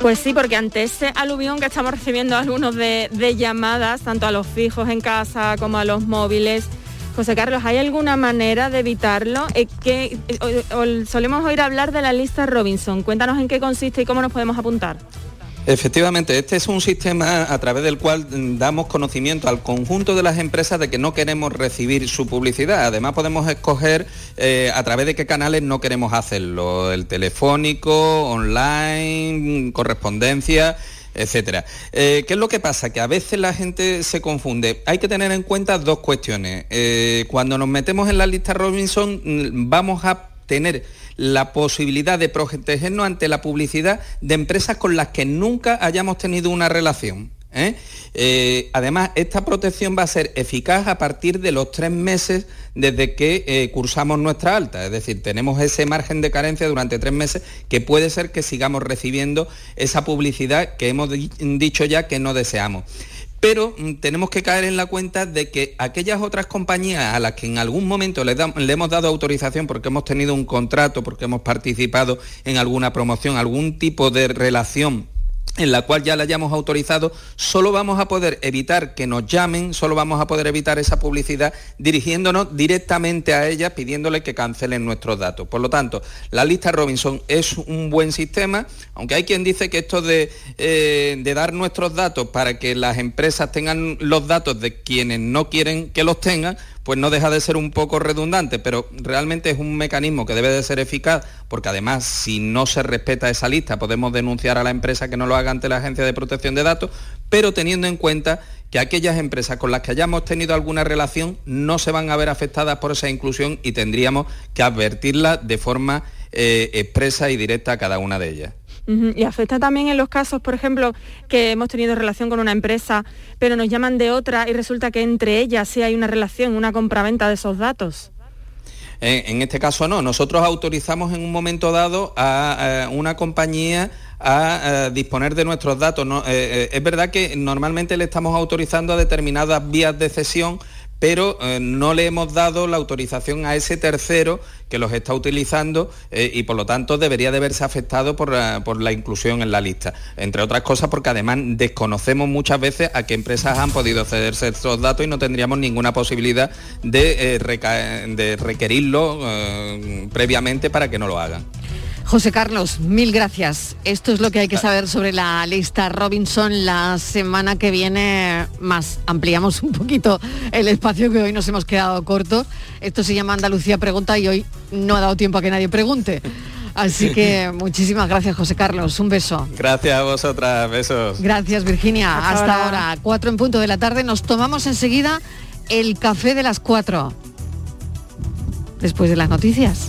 Pues sí, porque ante ese aluvión que estamos recibiendo algunos de, de llamadas, tanto a los fijos en casa como a los móviles, José Carlos, ¿hay alguna manera de evitarlo? Eh, eh, solemos oír hablar de la lista Robinson. Cuéntanos en qué consiste y cómo nos podemos apuntar. Efectivamente, este es un sistema a través del cual mm, damos conocimiento al conjunto de las empresas de que no queremos recibir su publicidad. Además podemos escoger eh, a través de qué canales no queremos hacerlo, el telefónico, online, correspondencia etcétera. Eh, ¿Qué es lo que pasa? Que a veces la gente se confunde. Hay que tener en cuenta dos cuestiones. Eh, cuando nos metemos en la lista Robinson mm, vamos a tener la posibilidad de protegernos ante la publicidad de empresas con las que nunca hayamos tenido una relación. ¿Eh? Eh, además, esta protección va a ser eficaz a partir de los tres meses desde que eh, cursamos nuestra alta. Es decir, tenemos ese margen de carencia durante tres meses que puede ser que sigamos recibiendo esa publicidad que hemos di- dicho ya que no deseamos. Pero mm, tenemos que caer en la cuenta de que aquellas otras compañías a las que en algún momento le hemos dado autorización porque hemos tenido un contrato, porque hemos participado en alguna promoción, algún tipo de relación en la cual ya la hayamos autorizado, solo vamos a poder evitar que nos llamen, solo vamos a poder evitar esa publicidad dirigiéndonos directamente a ellas pidiéndole que cancelen nuestros datos. Por lo tanto, la lista Robinson es un buen sistema, aunque hay quien dice que esto de, eh, de dar nuestros datos para que las empresas tengan los datos de quienes no quieren que los tengan, pues no deja de ser un poco redundante, pero realmente es un mecanismo que debe de ser eficaz, porque además si no se respeta esa lista podemos denunciar a la empresa que no lo haga ante la Agencia de Protección de Datos, pero teniendo en cuenta que aquellas empresas con las que hayamos tenido alguna relación no se van a ver afectadas por esa inclusión y tendríamos que advertirlas de forma eh, expresa y directa a cada una de ellas. Y afecta también en los casos, por ejemplo, que hemos tenido relación con una empresa, pero nos llaman de otra y resulta que entre ellas sí hay una relación, una compraventa de esos datos. En, este caso no, nosotros autorizamos en un momento dado a, eh, una compañía a eh, disponer de nuestros datos. Eh, es verdad que normalmente le estamos autorizando a determinadas vías de cesión, pero no le hemos dado la autorización a ese tercero que los está utilizando eh, y por lo tanto debería de verse afectado por, por la inclusión en la lista. Entre otras cosas porque además desconocemos muchas veces a qué empresas han podido cederse estos datos y no tendríamos ninguna posibilidad de, eh, de requerirlo eh, previamente para que no lo hagan. José Carlos, mil gracias. Esto es lo que hay que saber sobre la lista Robinson. La semana que viene más ampliamos un poquito el espacio que hoy nos hemos quedado corto. Esto se llama Andalucía Pregunta y hoy no ha dado tiempo a que nadie pregunte. Así que muchísimas gracias, José Carlos. Un beso. Gracias a vosotras. Besos. Gracias, Virginia. Hasta Hasta, ahora. ahora. Cuatro en punto de la tarde. Nos tomamos enseguida el café de las cuatro. Después de las noticias.